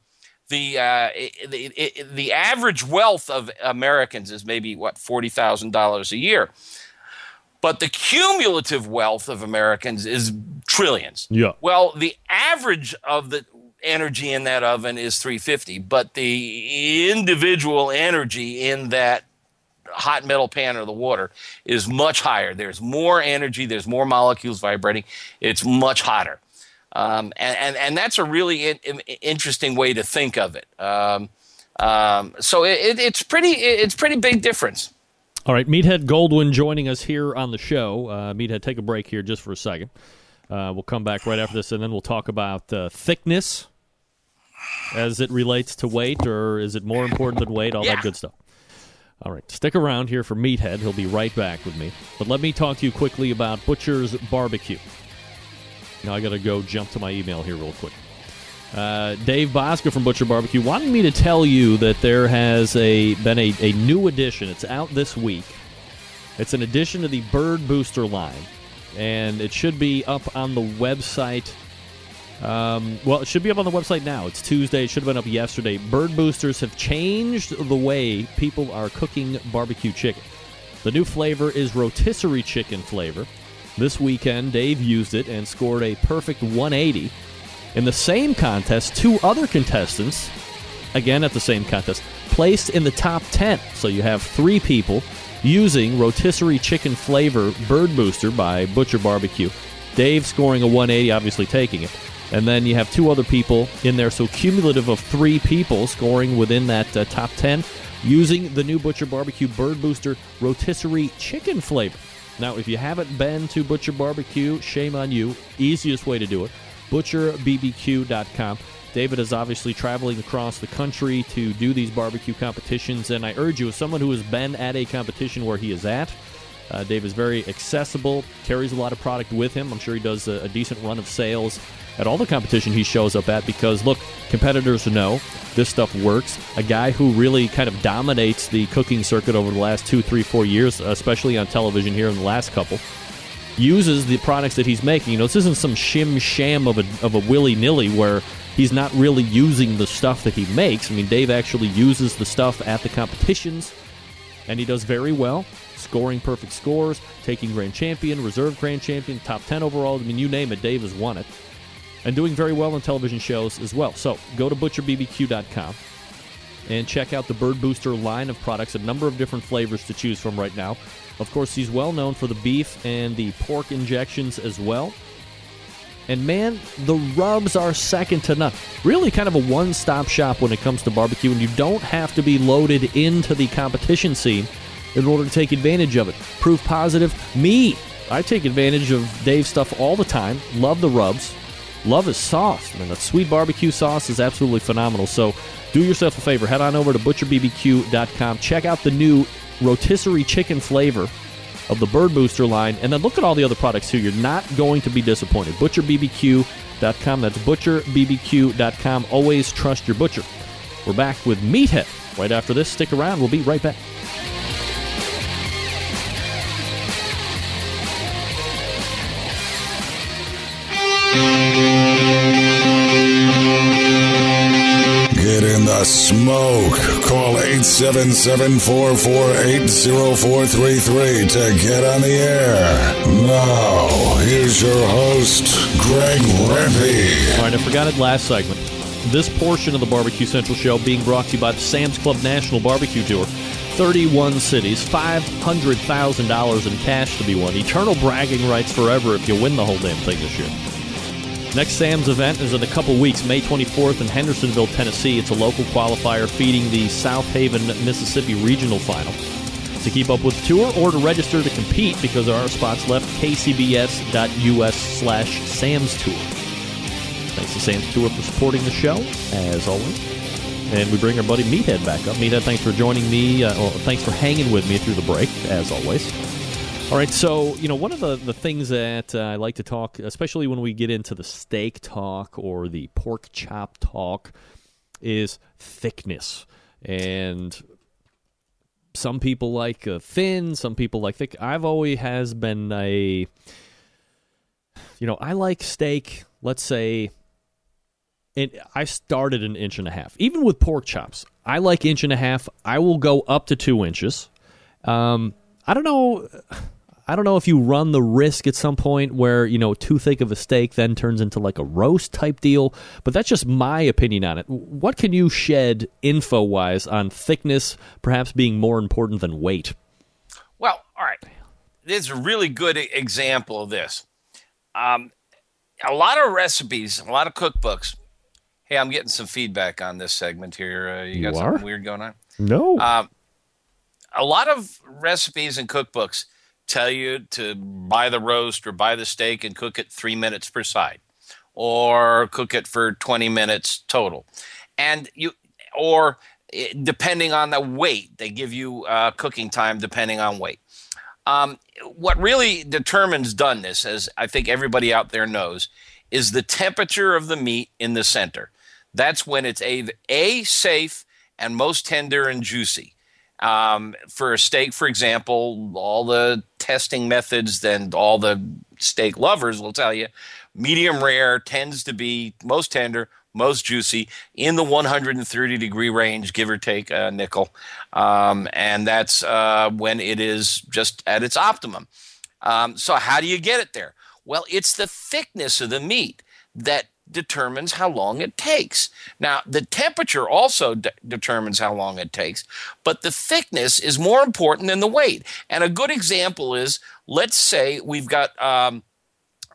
the, uh, the, the, the average wealth of Americans is maybe, what, $40,000 a year. But the cumulative wealth of Americans is trillions. Yeah. Well, the average of the energy in that oven is 350, but the individual energy in that hot metal pan or the water is much higher. There's more energy, there's more molecules vibrating, it's much hotter. Um, and, and, and that's a really in, in- interesting way to think of it. Um, um, so it, it, it's pretty it's pretty big difference. All right, Meathead Goldwyn joining us here on the show. Uh, Meathead, take a break here just for a second. Uh, we'll come back right after this, and then we'll talk about uh, thickness as it relates to weight, or is it more important than weight? All Yeah. that good stuff. All right, stick around here for Meathead. He'll be right back with me. But let me talk to you quickly about Butcher's Barbecue. Now I got to go jump to my email here real quick. Uh, Dave Bouska from Butcher Barbecue wanted me to tell you that there has a been a, a new edition. It's out this week. It's an addition to the Bird Booster line, and it should be up on the website. Um, well, it should be up on the website now. It's Tuesday. It should have been up yesterday. Bird Boosters have changed the way people are cooking barbecue chicken. The new flavor is rotisserie chicken flavor. This weekend, Dave used it and scored a perfect 180. In the same contest, two other contestants, again at the same contest, placed in the top 10. So you have three people using rotisserie chicken flavor Bird Booster by Butcher Barbecue. Dave scoring a 180, obviously taking it. And then you have two other people in there, so cumulative of three people scoring within that uh, top 10 using the new Butcher Barbecue Bird Booster rotisserie chicken flavor. Now, if you haven't been to Butcher Barbecue, shame on you. Easiest way to do it butcherbbq.com. David is obviously traveling across the country to do these barbecue competitions, and I urge you, as someone who has been at a competition where he is at, uh, Dave is very accessible, carries a lot of product with him. I'm sure he does a, a decent run of sales at all the competition he shows up at because, look, competitors know this stuff works. A guy who really kind of dominates the cooking circuit over the last two, three, four years, especially on television here in the last couple uses the products that he's making. You know, this isn't some shim sham of a of a willy nilly where he's not really using the stuff that he makes. I mean, Dave actually uses the stuff at the competitions, and he does very well, scoring perfect scores, taking grand champion, reserve grand champion, top ten overall. I mean, you name it, Dave has won it, and doing very well on television shows as well. So go to butcherbbq.com. And check out the Bird Booster line of products, a number of different flavors to choose from right now. Of course, he's well known for the beef and the pork injections as well. And man, the rubs are second to none. Really, kind of a one stop shop when it comes to barbecue, and you don't have to be loaded into the competition scene in order to take advantage of it. Proof positive, me. I take advantage of Dave's stuff all the time. Love the rubs. Love his sauce. I mean, the sweet barbecue sauce is absolutely phenomenal. So do yourself a favor. Head on over to butcherbbq.com. Check out the new rotisserie chicken flavor of the Bird Booster line. And then look at all the other products too. You're not going to be disappointed. ButcherBBQ.com. That's ButcherBBQ.com. Always trust your butcher. We're back with Meathead right after this. Stick around. We'll be right back. The smoke. Call 877-448-0433 to get on the air. Now, here's your host, Greg Rempe. All right, I forgot it last segment. This portion of the Barbecue Central show being brought to you by the Sam's Club National Barbecue Tour. 31 cities, $500,000 in cash to be won. Eternal bragging rights forever if you win the whole damn thing this year. Next Sam's event is in a couple weeks, May 24th in Hendersonville, Tennessee. It's a local qualifier feeding the Southaven, Mississippi regional final. To keep up with the tour or to register to compete because there are spots left, kcbs.us slash Sam's Tour. Thanks to Sam's Tour for supporting the show, as always. And we bring our buddy Meathead back up. Meathead, thanks for joining me. Uh, well, thanks for hanging with me through the break, as always. All right, so you know one of the, the things that uh, I like to talk, especially when we get into the steak talk or the pork chop talk, is thickness. And some people like uh, thin, some people like thick. I've always has been a, you know, I like steak. Let's say, and I started an inch and a half. Even with pork chops, I like inch and a half. I will go up to two inches. Um, I don't know. I don't know if you run the risk at some point where, you know, too thick of a steak then turns into like a roast type deal, but that's just my opinion on it. What can you shed info wise on thickness perhaps being more important than weight? Well, all right. There's a really good example of this. Um, a lot of recipes, a lot of cookbooks. Hey, I'm getting some feedback on this segment here. Uh, you, You got are? something weird going on? No. Um, a lot of recipes and cookbooks tell you to buy the roast or buy the steak and cook it three minutes per side, or cook it for 20 minutes total, and you or eh, depending on the weight, they give you uh, cooking time depending on weight. Um, what really determines doneness, as I think everybody out there knows, is the temperature of the meat in the center. That's when it's a, a safe and most tender and juicy. Um, for a steak, for example, all the testing methods and all the steak lovers will tell you medium rare tends to be most tender, most juicy in the 130 degree range, give or take a nickel. Um, and that's uh, when it is just at its optimum. Um, so, how do you get it there? Well, it's the thickness of the meat that determines how long it takes. Now, the temperature also de- determines how long it takes, but the thickness is more important than the weight. And a good example is let's say we've got um,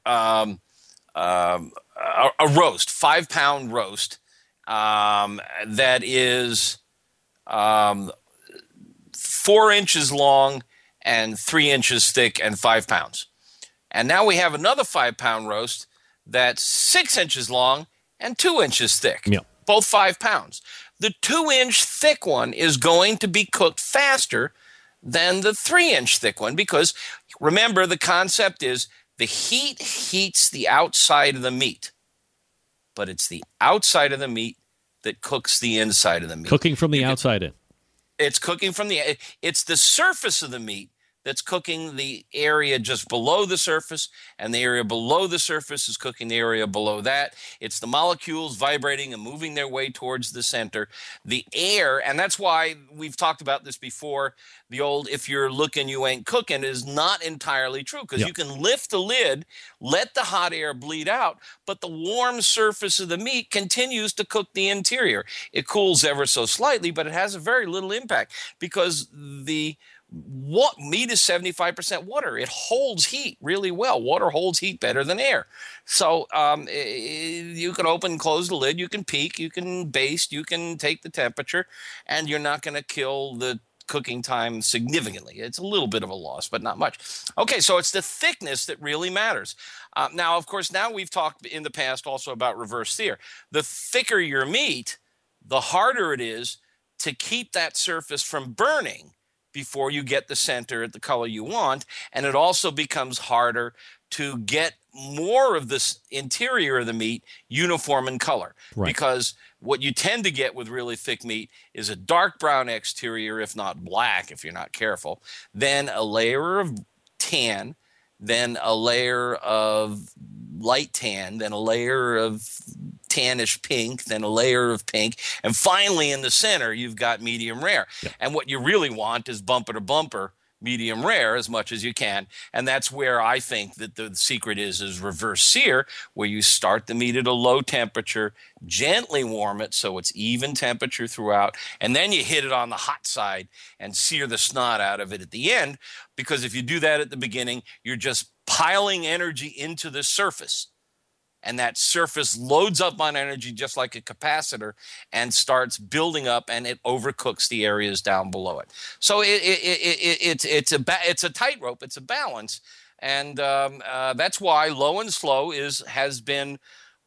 um, um, a, a roast, five pound roast, um, that is um, four inches long and three inches thick and five pounds. And now we have another five pound roast that's six inches long and two inches thick, Yeah. both five pounds. The two inch thick one is going to be cooked faster than the three inch thick one because remember, the concept is the heat heats the outside of the meat, but it's the outside of the meat that cooks the inside of the meat Cooking from the outside in. it's cooking from the it's the surface of the meat that's cooking the area just below the surface and the area below the surface is cooking the area below that. It's the molecules vibrating and moving their way towards the center. The air and that's why we've talked about this before the old if you're looking you ain't cooking is not entirely true because Yeah. you can lift the lid let the hot air bleed out but the warm surface of the meat continues to cook the interior. It cools ever so slightly but it has a very little impact because the what? Meat is 75% water. It holds heat really well. Water holds heat better than air. So um, you can open and close the lid. You can peek you can baste. You can take the temperature. And you're not going to kill the cooking time significantly. It's a little bit of a loss, but not much. Okay, so it's the thickness that really matters. Uh, now, of course, now we've talked in the past also about reverse sear. The thicker your meat, the harder it is to keep that surface from burning before you get the center at the color you want. And it also becomes harder to get more of this interior of the meat uniform in color. Right. Because what you tend to get with really thick meat is a dark brown exterior, if not black, if you're not careful, then a layer of tan, then a layer of light tan, then a layer of tannish pink, then a layer of pink, and finally in the center you've got medium rare. Yeah. And what you really want is bumper to bumper medium rare as much as you can and that's where i think that the secret is is reverse sear where you start the meat at a low temperature gently warm it so it's even temperature throughout and then you hit it on the hot side and sear the snot out of it at the end because if you do that at the beginning you're just piling energy into the surface and that surface loads up on energy just like a capacitor and starts building up and it overcooks the areas down below it. So it, it, it, it, it's, it's, a ba- it's a tightrope it's a balance and um, uh, that's why low and slow is has been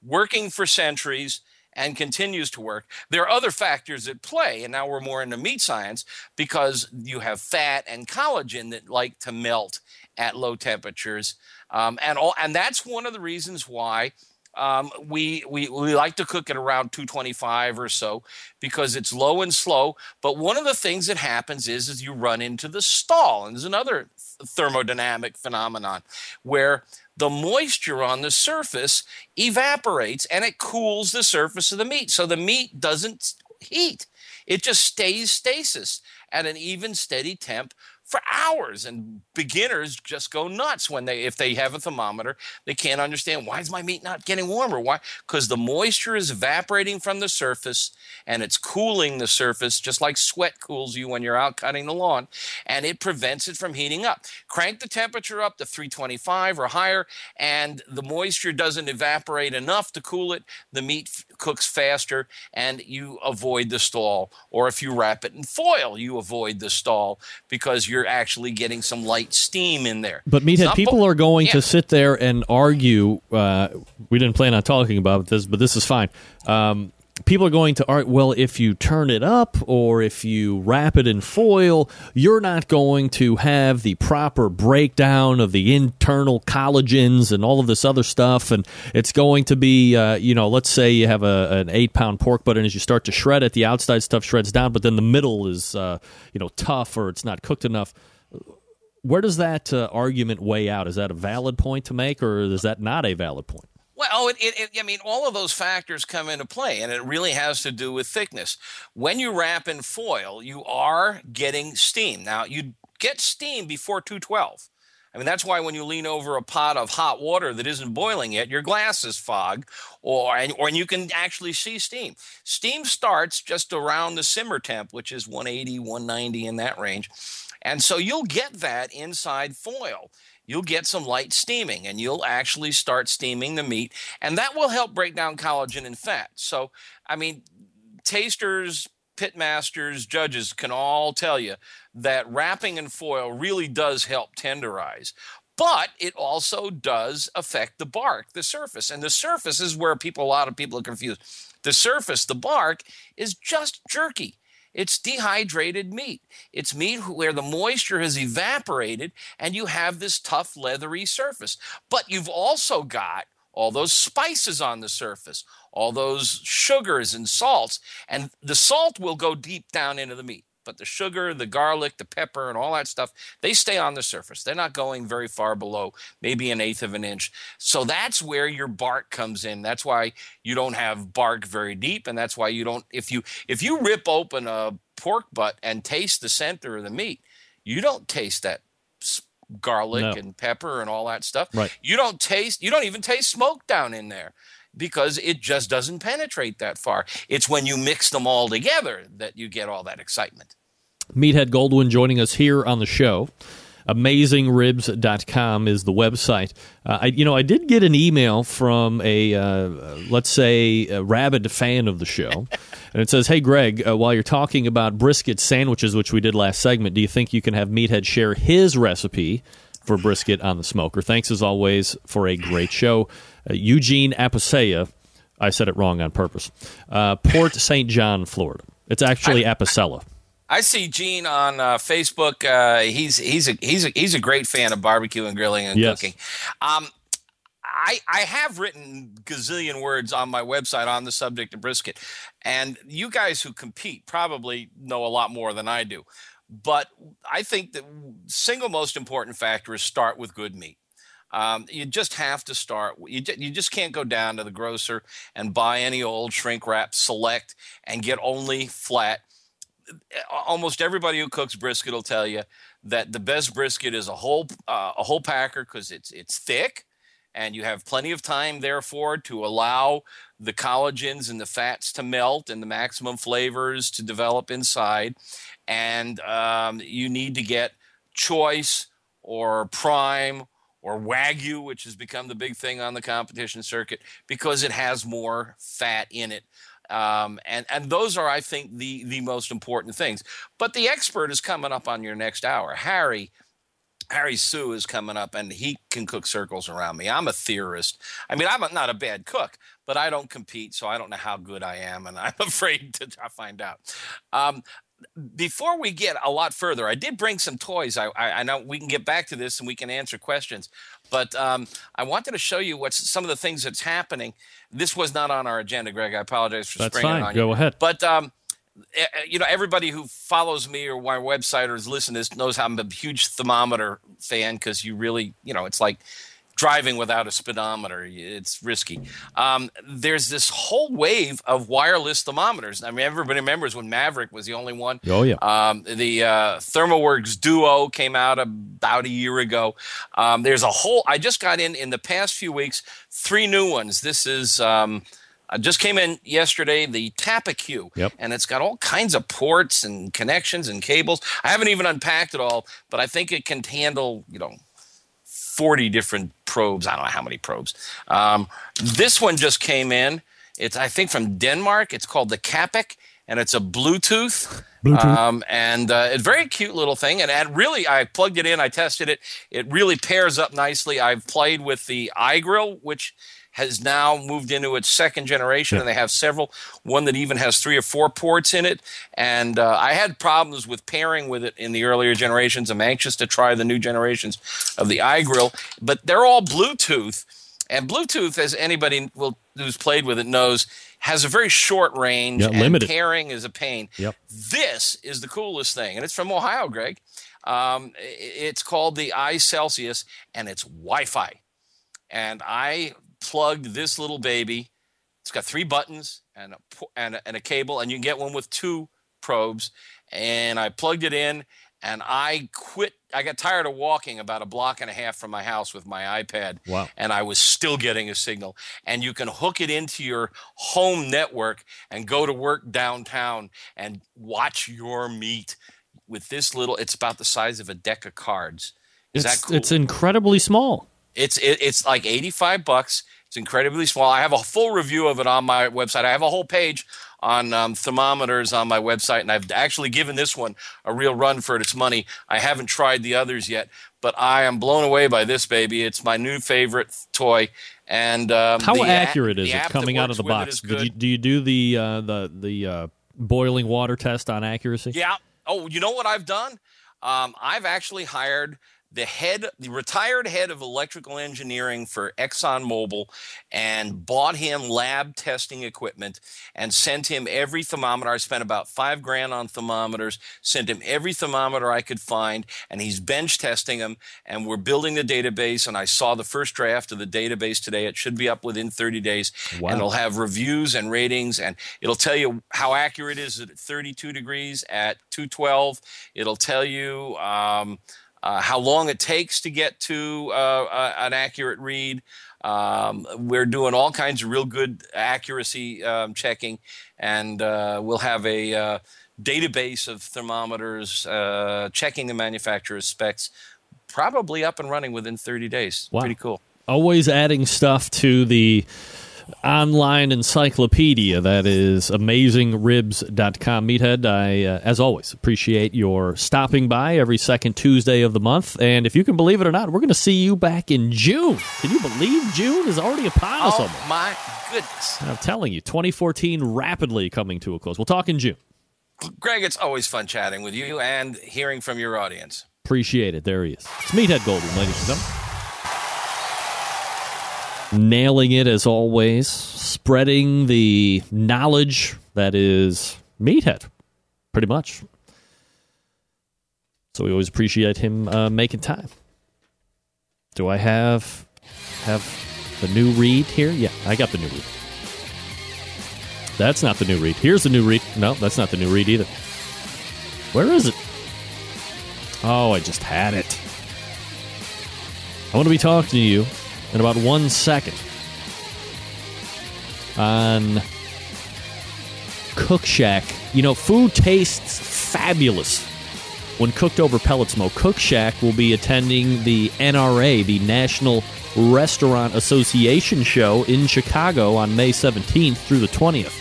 working for centuries and continues to work. There are other factors at play, and now we're more into meat science because you have fat and collagen that like to melt at low temperatures, um, and all, and that's one of the reasons why. Um, we, we we like to cook at around 225 or so because it's low and slow. But one of the things that happens is is you run into the stall, and there's another thermodynamic phenomenon where the moisture on the surface evaporates and it cools the surface of the meat. So the meat doesn't heat, it just stays stasis at an even, steady temp for hours and beginners just go nuts when they if they have a thermometer they can't understand why is my meat not getting warmer? Why? Because the moisture is evaporating from the surface and it's cooling the surface just like sweat cools you when you're out cutting the lawn and it prevents it from heating up. Crank the temperature up to 325 or higher and the moisture doesn't evaporate enough to cool it. The meat cooks faster and you avoid the stall or if you wrap it in foil you avoid the stall because you're actually getting some light steam in there But meathead, Some people are going Yeah. to sit there and argue. Uh, we didn't plan on talking about this, but this is fine. Um, people are going to argue. Well, if you turn it up or if you wrap it in foil, you're not going to have the proper breakdown of the internal collagens and all of this other stuff. And it's going to be, uh, you know, let's say you have a, an eight pound pork butt, and as you start to shred it, the outside stuff shreds down, but then the middle is, uh, you know, tough or it's not cooked enough where does that uh, argument weigh out? Is that a valid point to make, or is that not a valid point? Well, it, it, I mean, all of those factors come into play, and it really has to do with thickness. When you wrap in foil, you are getting steam. Now, you get steam before 212. I mean, that's why when you lean over a pot of hot water that isn't boiling yet, your glasses fog, or and, or you can actually see steam. Steam starts just around the simmer temp, which is 180, 190 in that range. And so you'll get that inside foil. You'll get some light steaming and you'll actually start steaming the meat. And that will help break down collagen and fat. So, I mean, tasters, pitmasters, judges can all tell you that wrapping in foil really does help tenderize. But it also does affect the bark, the surface. And the surface is where people, a lot of people are confused. The surface, the bark, is just jerky. It's dehydrated meat. It's meat where the moisture has evaporated and you have this tough, leathery surface. But you've also got all those spices on the surface, all those sugars and salts. And the salt will go deep down into the meat. But the sugar, the garlic, the pepper, and all that stuff, they stay on the surface. They're not going very far below, maybe an eighth of an inch. So that's where your bark comes in. That's why you don't have bark very deep, and that's why you don't. If you if you rip open a pork butt and taste the center of the meat, you don't taste that garlic No. and pepper and all that stuff. Right. You don't taste. You don't even taste smoke down in there because it just doesn't penetrate that far. It's when you mix them all together that you get all that excitement. Meathead Goldwyn joining us here on the show. AmazingRibs.com is the website. Uh, I, you know, I did get an email from a, uh, let's say, a rabid fan of the show. and it says, Hey, Greg, uh, while you're talking about brisket sandwiches, which we did last segment, do you think you can have Meathead share his recipe for brisket on the smoker? Thanks as always for a great show. Uh, Eugene Apicella. I said it wrong on purpose. Uh, Port St. John, Florida. It's actually Apicella. I see Gene on uh, Facebook. Uh, he's he's a he's a he's a great fan of barbecue and grilling and Yes. cooking. Um, I I have written gazillion words on my website on the subject of brisket, and you guys who compete probably know a lot more than I do. But I think the single most important factor is start with good meat. Um, you just have to start. You, you just can't go down to the grocer and buy any old shrink wrap select and get only flat almost everybody who cooks brisket will tell you that the best brisket is a whole uh, a whole packer because it's it's thick and you have plenty of time therefore to allow the collagens and the fats to melt and the maximum flavors to develop inside and um, you need to get choice or prime or wagyu which has become the big thing on the competition circuit because it has more fat in it um, and and those are I think the the most important things. But the expert is coming up on your next hour. Harry Harry Soo is coming up, and he can cook circles around me. I'm a theorist. I mean, I'm not a bad cook, but I don't compete, so I don't know how good I am, and I'm afraid to find out. Um, before we get a lot further, I did bring some toys. I, I, I know we can get back to this and we can answer questions, but um, I wanted to show you what's some of the things that's happening. This was not on our agenda, Greg. I apologize for That's springing fine. on Go you. ahead. But um, eh, eh, you know, everybody who follows me or my website or has listened to this knows I'm a huge thermometer fan because you really, you know, it's like driving without a speedometer. It's risky. Um, there's this whole wave of wireless thermometers. I mean, everybody remembers when Maverick was the only one. Oh, yeah. Um, the uh, ThermoWorks Duo came out about a year ago. Um, there's a whole. I just got in in the past few weeks three new ones. This is. Um, I just came in yesterday, the Tappecue, Yep. and it's got all kinds of ports and connections and cables. I haven't even unpacked it all, but I think it can handle, you know, 40 different probes. I don't know how many probes. Um, this one just came in. It's, I think, from Denmark. It's called the Capic, and it's a Bluetooth. Um, and uh, it's a very cute little thing. And, and really, I plugged it in, I tested it. It really pairs up nicely. I've played with the iGrill, which has now moved into its second generation, and they have several. One that even has three or four ports in it. And uh, I had problems with pairing with it in the earlier generations. I'm anxious to try the new generations of the iGrill, but they're all Bluetooth. And Bluetooth, as anybody will, who's played with it knows, has a very short range. Yeah, and limited. pairing is a pain. Yep. This is the coolest thing, and it's from Ohio, Greg. Um, it's called the iCelsius, and it's Wi-Fi. And I plugged this little baby. It's got three buttons and a, and a, and a cable, and you can get one with two probes. And I plugged it in, and I quit. I got tired of walking about a block and a half from my house with my iPad. Wow. And I was still getting a signal. And you can hook it into your home network and go to work downtown and watch your meat with this little. It's about the size of a deck of cards. Is It's, that cool? it's incredibly small. It's it, it's like eighty five bucks. It's incredibly small. I have a full review of it on my website. I have a whole page on um, thermometers on my website, and I've actually given this one a real run for its money. I haven't tried the others yet, but I am blown away by this baby. It's my new favorite toy. And um, How app- accurate is it coming out of the box? Did you, do you do the uh, the the uh, boiling water test on accuracy? Yeah. Oh, you know what I've done? Um, I've actually hired the head, the retired head of electrical engineering for ExxonMobil, and bought him lab testing equipment and sent him every thermometer. I spent about five grand on thermometers, sent him every thermometer I could find, and he's bench testing them. And we're building the database. And I saw the first draft of the database today. It should be up within 30 days, Wow. and it'll have reviews and ratings, and it'll tell you how accurate is it at 32 degrees, at 212. It'll tell you. Um, uh, how long it takes to get to uh, uh, an accurate read. Um, we're doing all kinds of real good accuracy um, checking, and uh, we'll have a uh, database of thermometers uh, checking the manufacturer's specs probably up and running within 30 days. Wow. Pretty cool. Always adding stuff to the online encyclopedia that is amazingribs.com meathead i uh, as always appreciate your stopping by every second tuesday of the month. And if you can believe it or not we're going to see you back in june. Can you believe june is already upon us Oh almost? my goodness. i'm telling you 2014 rapidly coming to a close. We'll talk in june. Greg, it's always fun chatting with you and hearing from your audience. appreciate it. There he is. It's meathead Goldwyn ladies and gentlemen nailing it as always, spreading the knowledge that is Meathead, pretty much. So we always appreciate him uh, making time. Do I have have the new read here? Yeah, I got the new read. That's not the new read. Here's the new read. No, that's not the new read either. Where is it? Oh, I just had it. I want to be talking to you in about one second on Cook Shack. You know, food tastes fabulous when cooked over pellet smoke. Cook Shack will be attending the NRA, the National Restaurant Association show in Chicago on May 17th through the 20th.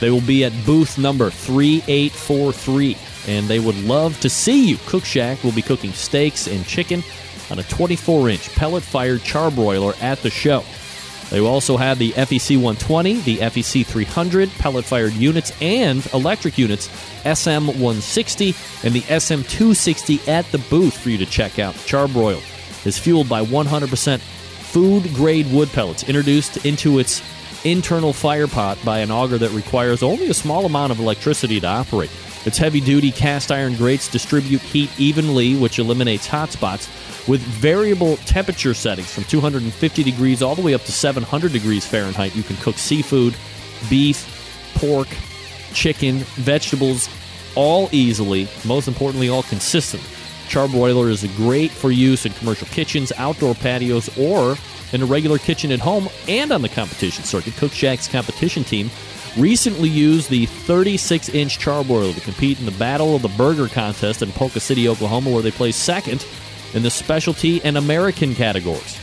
They will be at booth number 3843, and they would love to see you. Cook Shack will be cooking steaks and chicken on a 24 inch pellet fired charbroiler at the show. They also have the FEC 120, the FEC 300 pellet fired units, and electric units, SM 160 and the SM 260 at the booth for you to check out. Charbroil is fueled by 100% food grade wood pellets introduced into its internal fire pot by an auger that requires only a small amount of electricity to operate. Its heavy duty cast iron grates distribute heat evenly, which eliminates hot spots with variable temperature settings from 250 degrees all the way up to 700 degrees Fahrenheit. You can cook seafood, beef, pork, chicken, vegetables, all easily, most importantly, all consistently. Charbroiler is great for use in commercial kitchens, outdoor patios, or in a regular kitchen at home and on the competition circuit. Cook Shack's competition team recently used the 36 inch charbroiler to compete in the Battle of the Burger contest in Polka City, Oklahoma, where they placed second in the specialty and American categories.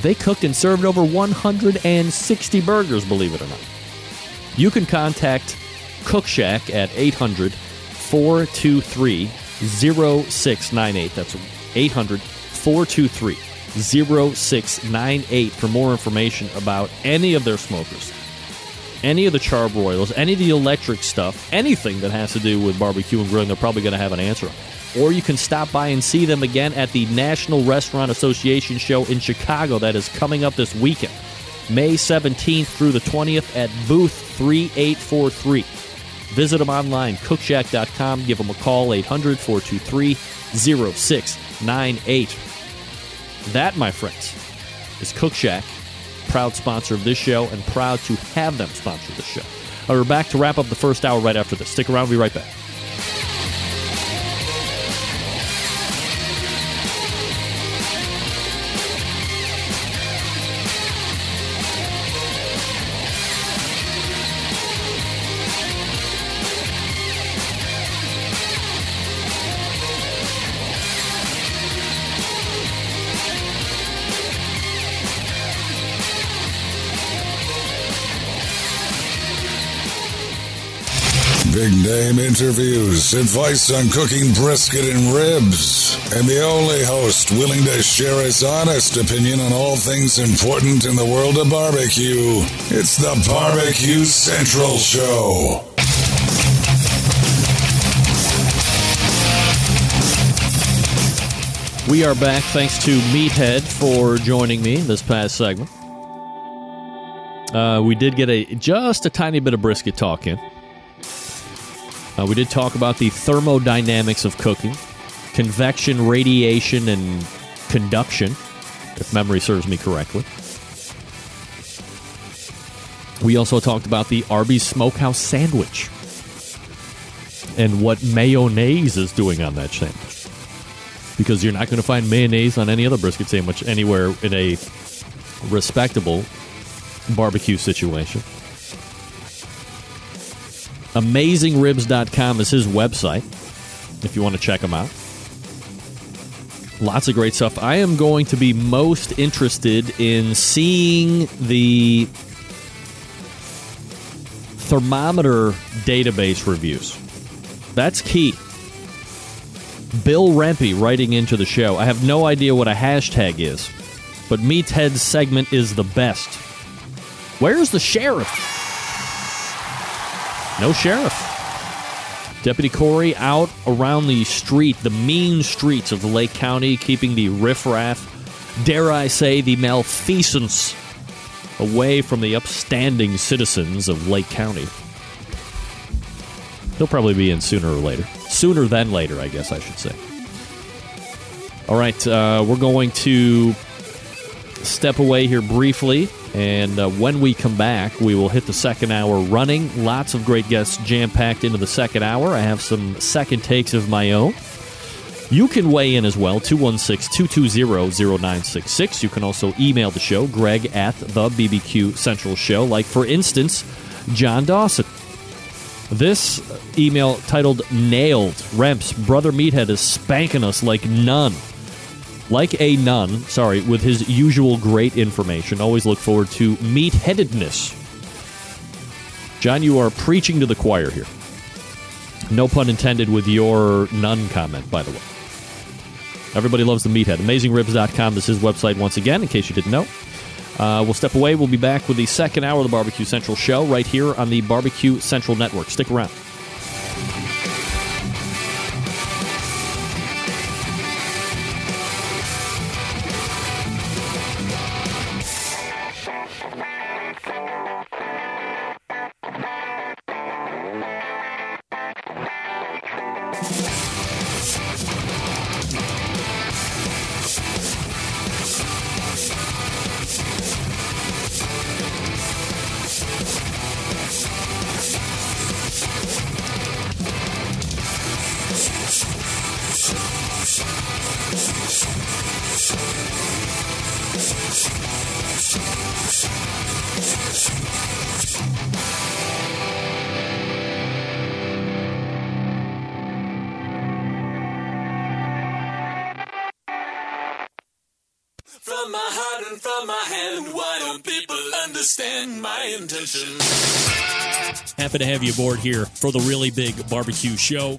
They cooked and served over 160 burgers, believe it or not. You can contact Cook Shack at 800 423 0698. That's 800 423 0698 for more information about any of their smokers, any of the charbroilers, any of the electric stuff, anything that has to do with barbecue and grilling, they're probably going to have an answer on. Or you can stop by and see them again at the National Restaurant Association show in Chicago that is coming up this weekend, May 17th through the 20th at booth 3843. Visit them online, cookshack.com. Give them a call, 800 423 0698. That, my friends, is Cook Shack, proud sponsor of this show and proud to have them sponsor the show. Uh, we're back to wrap up the first hour right after this. Stick around, we'll be right back. Interviews, advice on cooking brisket and ribs, and the only host willing to share his honest opinion on all things important in the world of barbecue. It's the Barbecue Central Show. We are back. Thanks to Meathead for joining me this past segment. Uh, we did get a just a tiny bit of brisket talk in. Uh, we did talk about the thermodynamics of cooking, convection, radiation, and conduction, if memory serves me correctly. We also talked about the Arby's Smokehouse sandwich and what mayonnaise is doing on that sandwich. Because you're not going to find mayonnaise on any other brisket sandwich anywhere in a respectable barbecue situation. AmazingRibs.com is his website if you want to check him out. Lots of great stuff. I am going to be most interested in seeing the thermometer database reviews. That's key. Bill Rempe writing into the show. I have no idea what a hashtag is, but Meathead's segment is the best. Where's the sheriff? No sheriff. Deputy Corey out around the street, the mean streets of Lake County, keeping the riffraff, dare I say, the malfeasance away from the upstanding citizens of Lake County. He'll probably be in sooner or later. Sooner than later, I guess I should say. All right, uh, we're going to step away here briefly, and uh, when we come back, we will hit the second hour running. Lots of great guests jam packed into the second hour. I have some second takes of my own. You can weigh in as well, 216 220 0966. You can also email the show, greg at the BBQ Central Show, like, for instance, John Dawson. This email titled Nailed. Remps, Brother Meathead is spanking us like none. Like a nun, sorry, with his usual great information. Always look forward to meatheadedness. John, you are preaching to the choir here. No pun intended with your nun comment, by the way. Everybody loves the meathead. AmazingRibs.com this is his website once again, in case you didn't know. Uh, we'll step away. We'll be back with the second hour of the Barbecue Central show right here on the Barbecue Central Network. Stick around. Happy to have you aboard here for the really big barbecue show.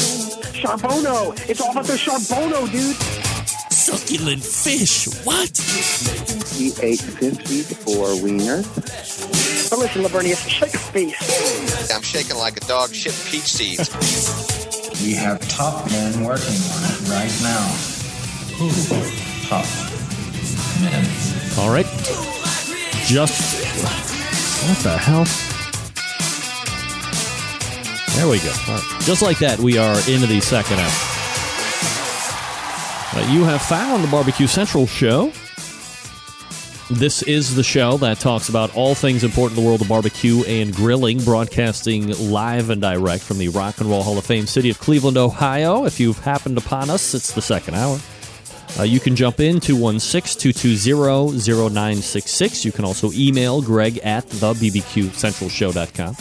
Charbono! It's all about the Charbono, dude! Succulent fish. What? He ate 54 wieners. But listen, Lavernius, shake a face. I'm shaking like a dog shit peach seeds. We have top men working on it right now. Top men. All right. Just. What the hell? There we go. Just like that, we are into the second hour. You have found the Barbecue Central show. This is the show that talks about all things important in the world of barbecue and grilling, broadcasting live and direct from the Rock and Roll Hall of Fame city of Cleveland, Ohio. If you've happened upon us, it's the second hour. Uh, you can jump in 216 220 0966. You can also email greg at thebbqcentralshow.com.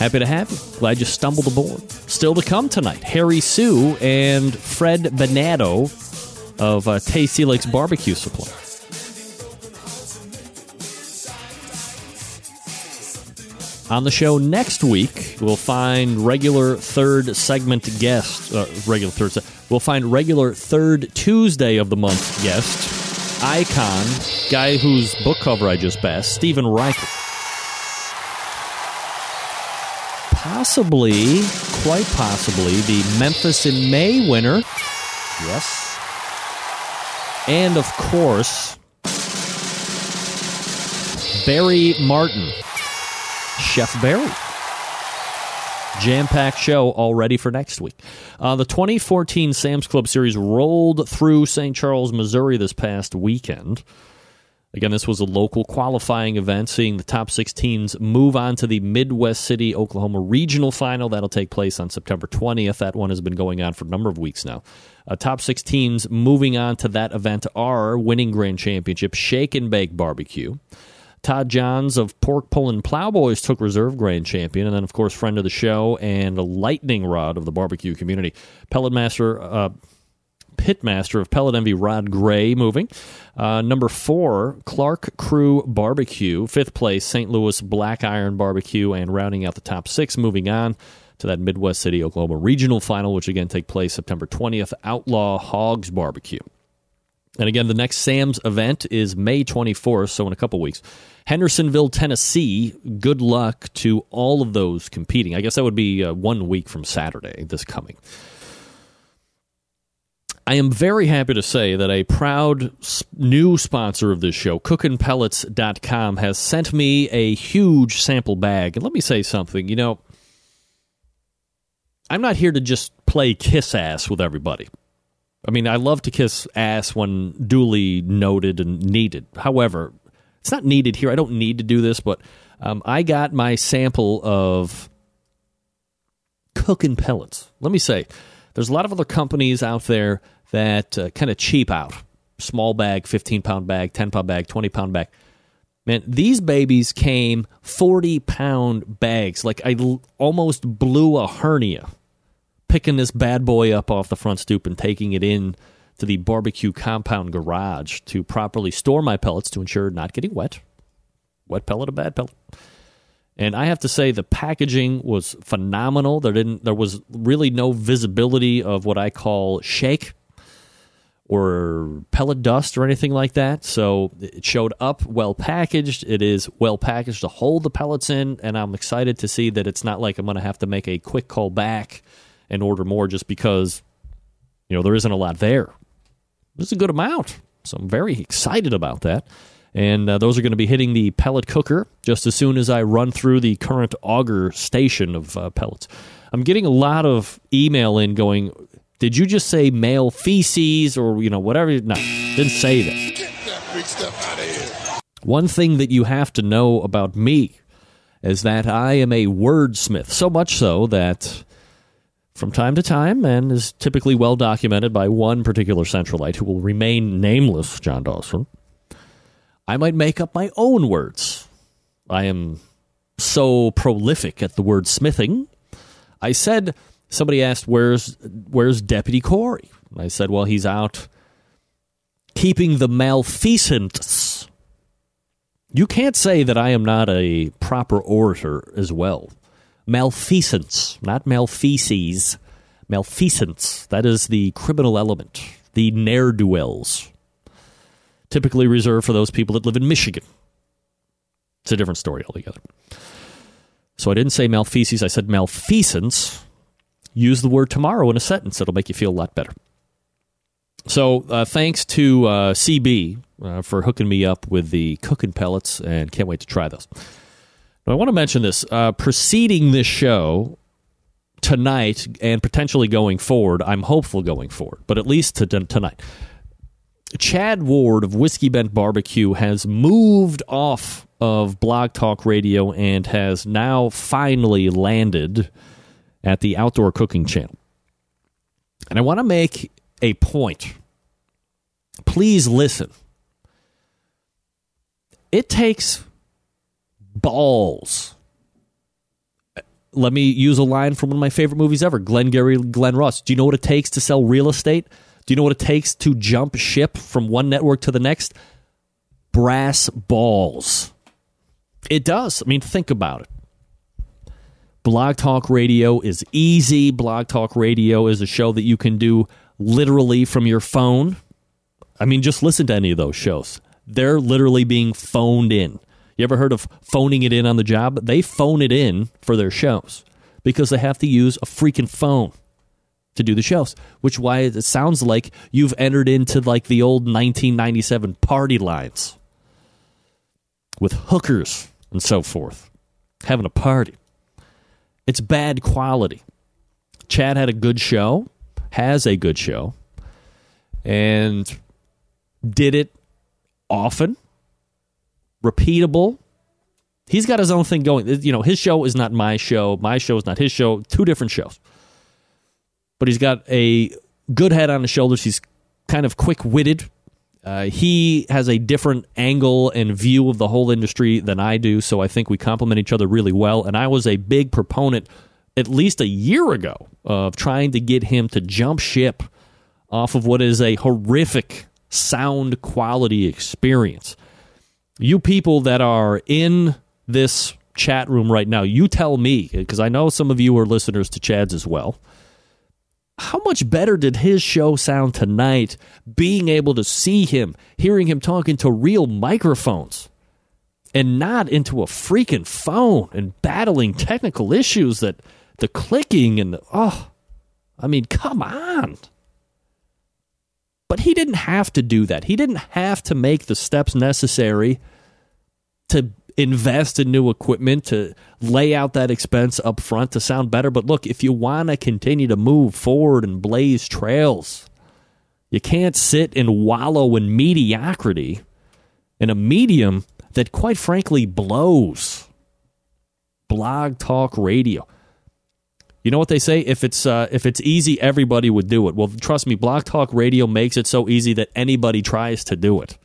Happy to have you. Glad you stumbled aboard. Still to come tonight, Harry Soo and Fred Benato of uh, Tasty Lakes Barbecue Supply. On the show next week, we'll find regular third segment guest, uh, regular third. Se- we'll find regular third Tuesday of the month guest, icon, guy whose book cover I just passed, Steven Raichlen. Possibly, quite possibly, the Memphis in May winner. Yes. And of course, Barry Martin, Chef Barry. Jam packed show all ready for next week. Uh, the 2014 Sam's Club Series rolled through St. Charles, Missouri this past weekend. Again, this was a local qualifying event, seeing the top six teams move on to the Midwest City, Oklahoma regional final. That'll take place on September 20th. That one has been going on for a number of weeks now. Uh, top six teams moving on to that event are winning grand championship, Shake and Bake Barbecue. Todd Johns of Pork Pulling Plowboys took reserve grand champion, and then of course friend of the show and a lightning rod of the barbecue community, Pellet Master. Uh, Pitmaster of Pellet Envy, Rod Gray, moving. Uh, number four, Clark Crew Barbecue. Fifth place, St. Louis Black Iron Barbecue. And rounding out the top six, moving on to that Midwest City, Oklahoma regional final, which again take place September 20th, Outlaw Hogs Barbecue. And again, the next Sam's event is May 24th, so in a couple weeks. Hendersonville, Tennessee. Good luck to all of those competing. I guess that would be uh, one week from Saturday, this coming. I am very happy to say that a proud new sponsor of this show, cookinpellets.com, has sent me a huge sample bag. And let me say something. You know, I'm not here to just play kiss ass with everybody. I mean, I love to kiss ass when duly noted and needed. However, it's not needed here. I don't need to do this, but um, I got my sample of cooking pellets. Let me say, there's a lot of other companies out there that uh, kind of cheap out. Small bag, 15 pound bag, 10 pound bag, 20 pound bag. Man, these babies came 40 pound bags. Like I l- almost blew a hernia picking this bad boy up off the front stoop and taking it in to the barbecue compound garage to properly store my pellets to ensure not getting wet. Wet pellet, a bad pellet. And I have to say the packaging was phenomenal. There didn't there was really no visibility of what I call shake or pellet dust or anything like that. So it showed up well packaged. It is well packaged to hold the pellets in, and I'm excited to see that it's not like I'm going to have to make a quick call back and order more just because you know there isn't a lot there. There's a good amount, so I'm very excited about that. And uh, those are going to be hitting the pellet cooker just as soon as I run through the current auger station of uh, pellets. I'm getting a lot of email in going, did you just say male feces or you know whatever? No, didn't say that. Get that stuff out of here. One thing that you have to know about me is that I am a wordsmith. So much so that from time to time, and is typically well documented by one particular centralite who will remain nameless, John Dawson. I might make up my own words. I am so prolific at the word smithing. I said somebody asked where's where's Deputy Corey? I said, well, he's out keeping the malfeasance. You can't say that I am not a proper orator as well. Malfeasance, not malfeces. Malfeasance. That is the criminal element, the ne'er do wells. Typically reserved for those people that live in Michigan. It's a different story altogether. So I didn't say malfeces, I said malfeasance. Use the word tomorrow in a sentence. It'll make you feel a lot better. So uh, thanks to uh, CB uh, for hooking me up with the cooking pellets, and can't wait to try those. Now, I want to mention this. Uh, preceding this show tonight and potentially going forward, I'm hopeful going forward, but at least to, tonight. Chad Ward of Whiskey Bent Barbecue has moved off of Blog Talk Radio and has now finally landed at the Outdoor Cooking Channel. And I want to make a point. Please listen. It takes balls. Let me use a line from one of my favorite movies ever Glengarry Glen Ross. Do you know what it takes to sell real estate? Do you know what it takes to jump ship from one network to the next? Brass balls. It does. I mean, think about it. Blog Talk Radio is easy. Blog Talk Radio is a show that you can do literally from your phone. I mean, just listen to any of those shows. They're literally being phoned in. You ever heard of phoning it in on the job? They phone it in for their shows. because they have to use a freaking phone to do the shows, which why it sounds like you've entered into like the old 1997 party lines with hookers and so forth, having a party. It's bad quality. Chad had a good show, has a good show, and did it often, repeatable. He's got his own thing going. You know, his show is not my show. My show is not his show. Two different shows. But he's got a good head on his shoulders. He's kind of quick witted. Uh, he has a different angle and view of the whole industry than I do. So I think we complement each other really well. And I was a big proponent at least a year ago of trying to get him to jump ship off of what is a horrific sound quality experience. You people that are in this chat room right now, you tell me, because I know some of you are listeners to Chad's as well. How much better did his show sound tonight, being able to see him, hearing him talking to real microphones? and not into a freaking phone and battling technical issues that the clicking and the, oh, I mean, come on. But he didn't have to do that. He didn't have to make the steps necessary to invest in new equipment, to lay out that expense up front to sound better. But look, if you want to continue to move forward and blaze trails, you can't sit and wallow in mediocrity in a medium that, quite frankly, blows. Blog talk radio. You know what they say? If it's uh, if it's easy, everybody would do it. Well, trust me, Blog Talk Radio makes it so easy that anybody tries to do it.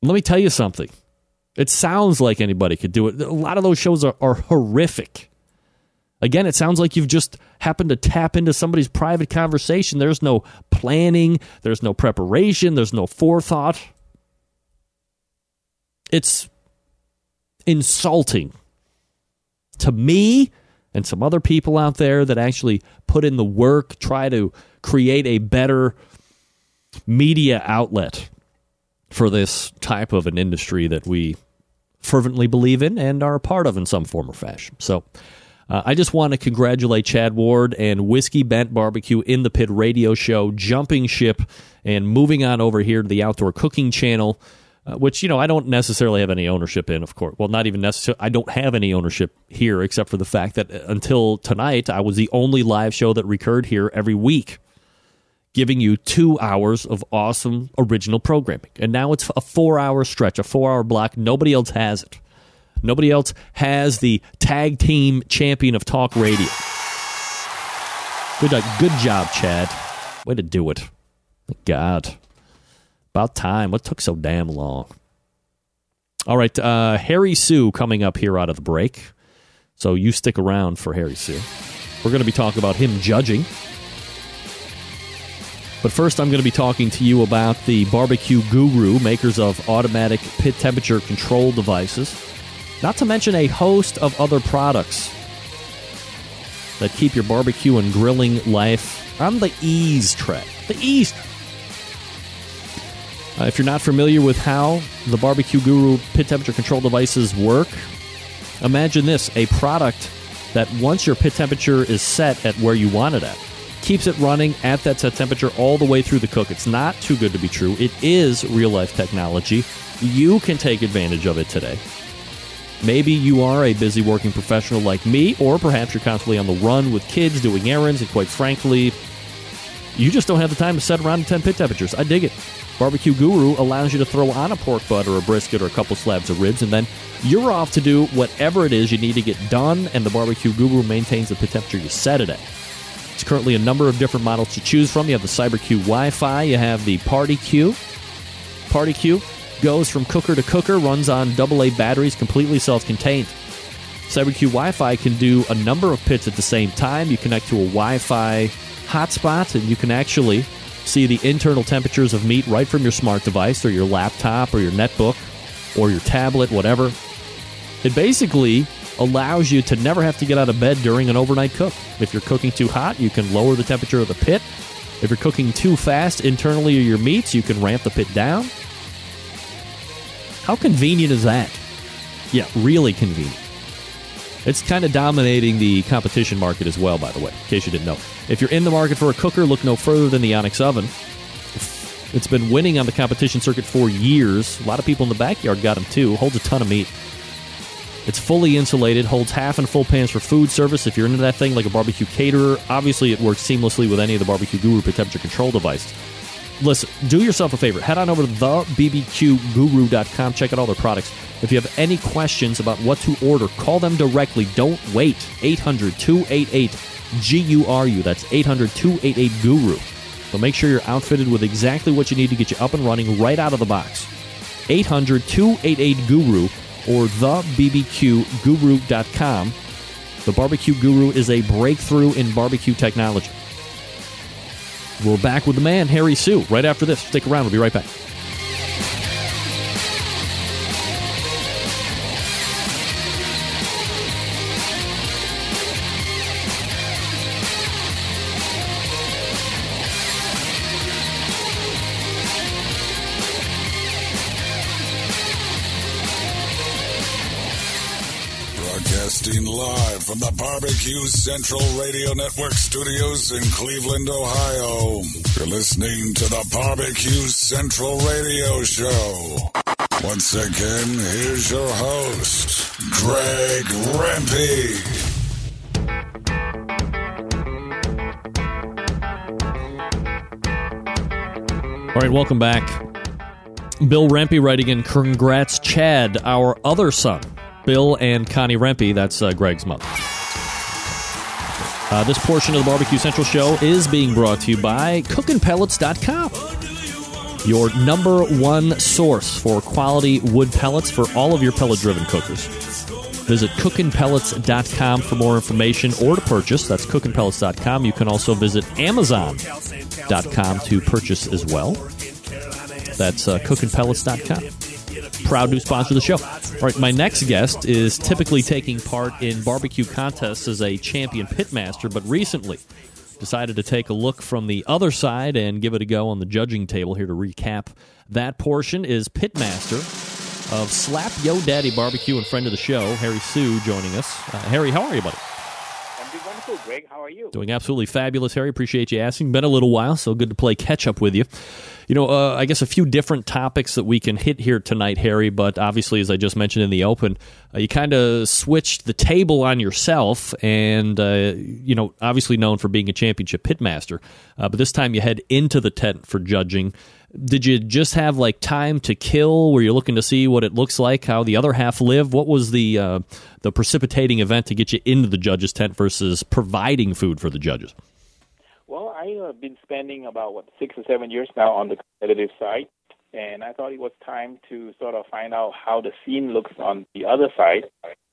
Let me tell you something. It sounds like anybody could do it. A lot of those shows are, are horrific. Again, it sounds like you've just happened to tap into somebody's private conversation. There's no planning, there's no preparation, there's no forethought. It's insulting to me and some other people out there that actually put in the work, try to create a better media outlet for this type of an industry that we fervently believe in and are a part of in some form or fashion. So, uh, I just want to congratulate Chad Ward and Whiskey Bent Barbecue in the Pit radio show, jumping ship and moving on over here to the Outdoor Cooking Channel uh, which you know I don't necessarily have any ownership in. Of course, well, not even necessarily. I don't have any ownership here, except for the fact that uh, until tonight, I was the only live show that recurred here every week, giving you two hours of awesome original programming. And now it's a four-hour stretch, a four-hour block. Nobody else has it. Nobody else has the tag team champion of talk radio. Good, uh, good job, Chad. Way to do it. God. About time. What took so damn long? All right, uh, Harry Soo coming up here out of the break. So you stick around for Harry Soo. We're going to be talking about him judging. But first, I'm going to be talking to you about the Barbecue Guru, makers of automatic pit temperature control devices, not to mention a host of other products that keep your barbecue and grilling life on the ease track. The ease uh, if you're not familiar with how the Barbecue Guru pit temperature control devices work, imagine this a product that once your pit temperature is set at where you want it at, keeps it running at that set temperature all the way through the cook. It's not too good to be true. It is real life technology. You can take advantage of it today. Maybe you are a busy working professional like me, or perhaps you're constantly on the run with kids doing errands, and quite frankly, you just don't have the time to set around 10 pit temperatures. I dig it. Barbecue Guru allows you to throw on a pork butt or a brisket or a couple slabs of ribs, and then you're off to do whatever it is you need to get done, and the Barbecue Guru maintains the pit temperature you set it at. It's currently a number of different models to choose from. You have the CyberQ Wi Fi, you have the Party Q. Party Q goes from cooker to cooker, runs on AA batteries, completely self contained. CyberQ Wi Fi can do a number of pits at the same time. You connect to a Wi Fi hotspot, and you can actually see the internal temperatures of meat right from your smart device or your laptop or your netbook or your tablet, whatever. It basically allows you to never have to get out of bed during an overnight cook. If you're cooking too hot, you can lower the temperature of the pit. If you're cooking too fast internally of your meats, you can ramp the pit down. How convenient is that? Yeah, really convenient. It's kind of dominating the competition market as well, by the way, in case you didn't know. If you're in the market for a cooker, look no further than the Onyx Oven. It's been winning on the competition circuit for years. A lot of people in the backyard got them too. Holds a ton of meat. It's fully insulated, holds half and full pans for food service. If you're into that thing like a barbecue caterer, obviously it works seamlessly with any of the Barbecue Guru temperature control devices. Listen, do yourself a favor. Head on over to thebbqguru.com. Check out all their products. If you have any questions about what to order, call them directly. Don't wait. 800 288 GURU. That's 800 288 Guru. So make sure you're outfitted with exactly what you need to get you up and running right out of the box. 800 288 Guru or thebbqguru.com. The Barbecue Guru is a breakthrough in barbecue technology. We're back with the man, Harry Soo, right after this. Stick around, we'll be right back. From the Barbecue Central Radio Network studios in Cleveland, Ohio. You're listening to the Barbecue Central Radio Show. Once again, here's your host, Greg Rempe. All right, welcome back. Bill Rempe writing in, Congrats, Chad, our other son. Bill and Connie Rempe, that's uh, Greg's mother. Uh, this portion of the Barbecue Central show is being brought to you by cookinpellets.com. Your number one source for quality wood pellets for all of your pellet driven cookers. Visit cookinpellets.com for more information or to purchase. That's cookinpellets.com. You can also visit amazon.com to purchase as well. That's uh, cookinpellets.com. Proud new sponsor of the show. All right, my next guest is typically taking part in barbecue contests as a champion pitmaster, but recently decided to take a look from the other side and give it a go on the judging table. Here to recap that portion is pitmaster of Slap Yo Daddy Barbecue and friend of the show, Harry Soo, joining us. Uh, Harry, how are you, buddy? I'm doing wonderful, Greg. How are you? Doing absolutely fabulous, Harry. Appreciate you asking. Been a little while, so good to play catch up with you. You know, uh, I guess a few different topics that we can hit here tonight, Harry, but obviously, as I just mentioned in the open, uh, you kind of switched the table on yourself and, uh, you know, obviously known for being a championship pitmaster, uh, but this time you head into the tent for judging. Did you just have like time to kill? Were you looking to see what it looks like, how the other half live? What was the uh, the precipitating event to get you into the judges' tent versus providing food for the judges? Well, I have been spending about what six or seven years now on the competitive side, and I thought it was time to sort of find out how the scene looks on the other side.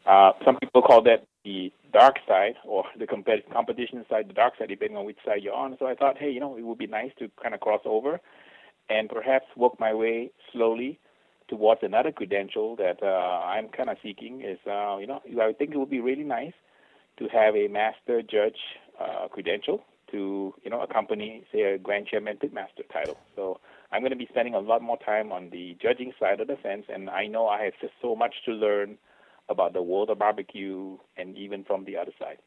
Uh, some people call that the dark side or the compet- competition side, the dark side, depending on which side you're on. So I thought, hey, you know, it would be nice to kind of cross over and perhaps work my way slowly towards another credential that uh, I'm kind of seeking. Is uh, you know, I think it would be really nice to have a master judge uh, credential to you know accompany, say, a grand chairman pitmaster title. So I'm going to be spending a lot more time on the judging side of the fence, and I know I have just so much to learn about the world of barbecue, and even from the other side.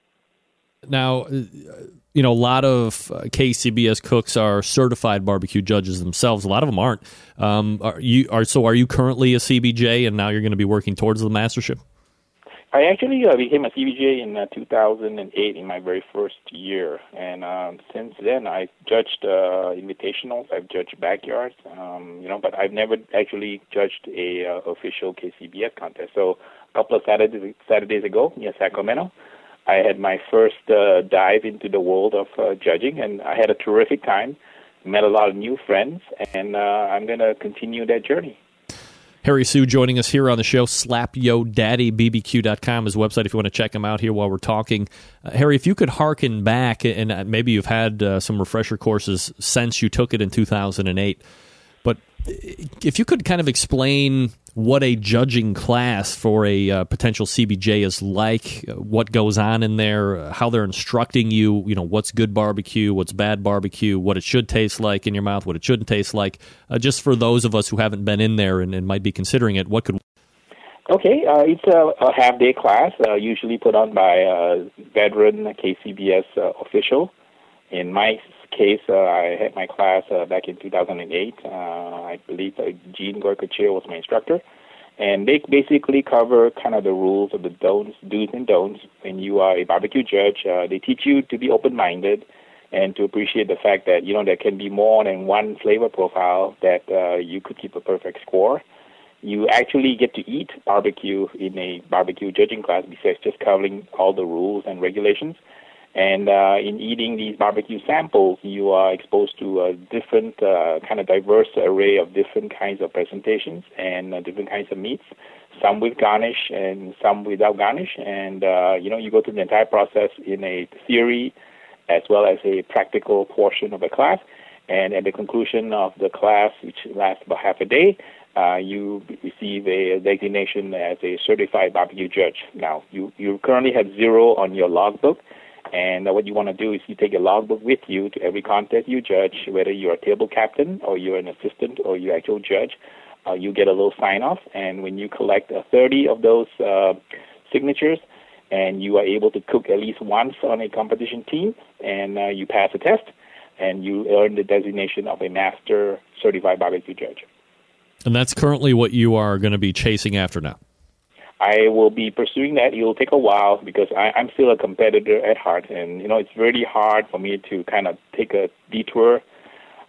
Now, uh, you know, a lot of uh, KCBS cooks are certified barbecue judges themselves. A lot of them aren't. Um, are you are so? Are you currently a CBJ, and now you're going to be working towards the mastership? I actually uh, became a CBJ in uh, 2008 in my very first year, and um, since then I've judged uh, invitationals, I've judged backyards, um, you know, but I've never actually judged a uh, official KCBS contest. So a couple of Saturdays Saturdays ago near Sacramento, I had my first uh, dive into the world of uh, judging, and I had a terrific time. Met a lot of new friends, and uh, I'm going to continue that journey. Harry Soo joining us here on the show. SlapYoDaddyBBQ.com is website if you want to check him out here while we're talking. Uh, Harry, if you could hearken back, and uh, maybe you've had uh, some refresher courses since you took it in 2008, but if you could kind of explain what a judging class for a uh, potential CBJ is like, uh, what goes on in there, uh, how they're instructing you, you know, what's good barbecue, what's bad barbecue, what it should taste like in your mouth, what it shouldn't taste like. Uh, just for those of us who haven't been in there and, and, might be considering it, what could Okay, uh, it's a, a half day class, uh, usually put on by a veteran KCBS official. In my case, uh, I had my class uh, back in 2008. Uh, I believe uh, Gene Goycochea was my instructor. And they basically cover kind of the rules of the don'ts, do's and don'ts when you are a barbecue judge. Uh, they teach you to be open-minded and to appreciate the fact that, you know, there can be more than one flavor profile that uh, you could keep a perfect score you actually get to eat barbecue in a barbecue judging class besides just covering all the rules and regulations. And uh, in eating these barbecue samples, you are exposed to a different, uh, kind of diverse array of different kinds of presentations and uh, different kinds of meats, some with garnish and some without garnish. And, uh, you know, you go through the entire process in a theory as well as a practical portion of the class. And at the conclusion of the class, which lasts about half a day, uh, you receive a designation as a certified barbecue judge. Now, you, you currently have zero on your logbook, and uh, what you want to do is you take a logbook with you to every contest you judge, whether you're a table captain or you're an assistant or you're actual judge. Uh, you get a little sign off, and when you collect uh, 30 of those uh, signatures, and you are able to cook at least once on a competition team, and uh, you pass a test, and you earn the designation of a master certified barbecue judge. And that's currently what you are going to be chasing after now. I will be pursuing that. It will take a while because I, I'm still a competitor at heart, and you know it's really hard for me to kind of take a detour,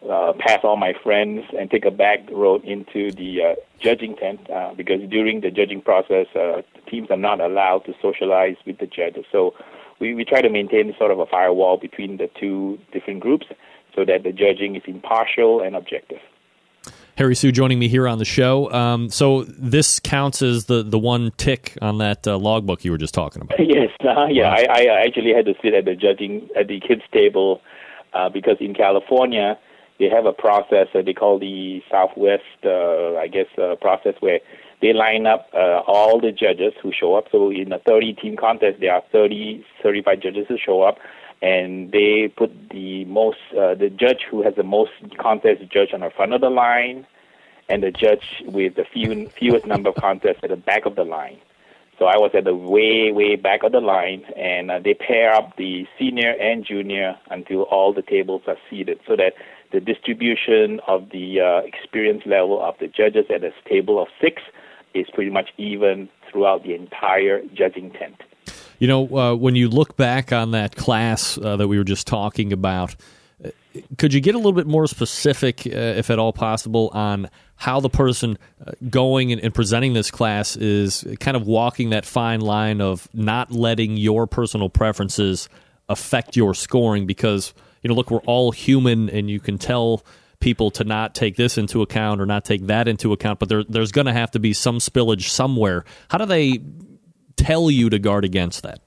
uh, pass all my friends, and take a back road into the uh, judging tent uh, because during the judging process, uh, teams are not allowed to socialize with the judges. So we, we try to maintain sort of a firewall between the two different groups so that the judging is impartial and objective. Harry Soo joining me here on the show. Um, so this counts as the, the one tick on that uh, logbook you were just talking about. Yes, uh, yeah. Wow. I, I actually had to sit at the judging at the kids table uh, because in California they have a process that they call the Southwest, uh, I guess, uh, process where they line up uh, all the judges who show up. So in a 30 team contest, there are 30 certified judges who show up and they put the most uh, the judge who has the most contests judge on the front of the line, and the judge with the few, fewest number of contests at the back of the line. So I was at the way way back of the line, and uh, they pair up the senior and junior until all the tables are seated, so that the distribution of the uh, experience level of the judges at this table of six is pretty much even throughout the entire judging tent. You know, uh, when you look back on that class uh, that we were just talking about, uh, could you get a little bit more specific, uh, if at all possible, on how the person uh, going and, presenting this class is kind of walking that fine line of not letting your personal preferences affect your scoring? Because, you know, look, we're all human, and you can tell people to not take this into account or not take that into account, but there, there's going to have to be some spillage somewhere. How do they tell you to guard against that?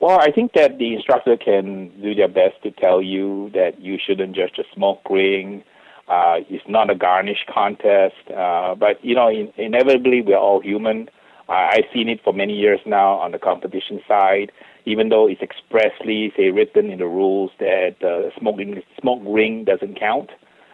Well, I think that the instructor can do their best to tell you that you shouldn't judge a smoke ring. Uh, it's not a garnish contest, uh, but you know, in, inevitably we're all human. I've seen it for many years now on the competition side. Even though it's expressly, say, written in the rules that uh, smoking smoke ring doesn't count.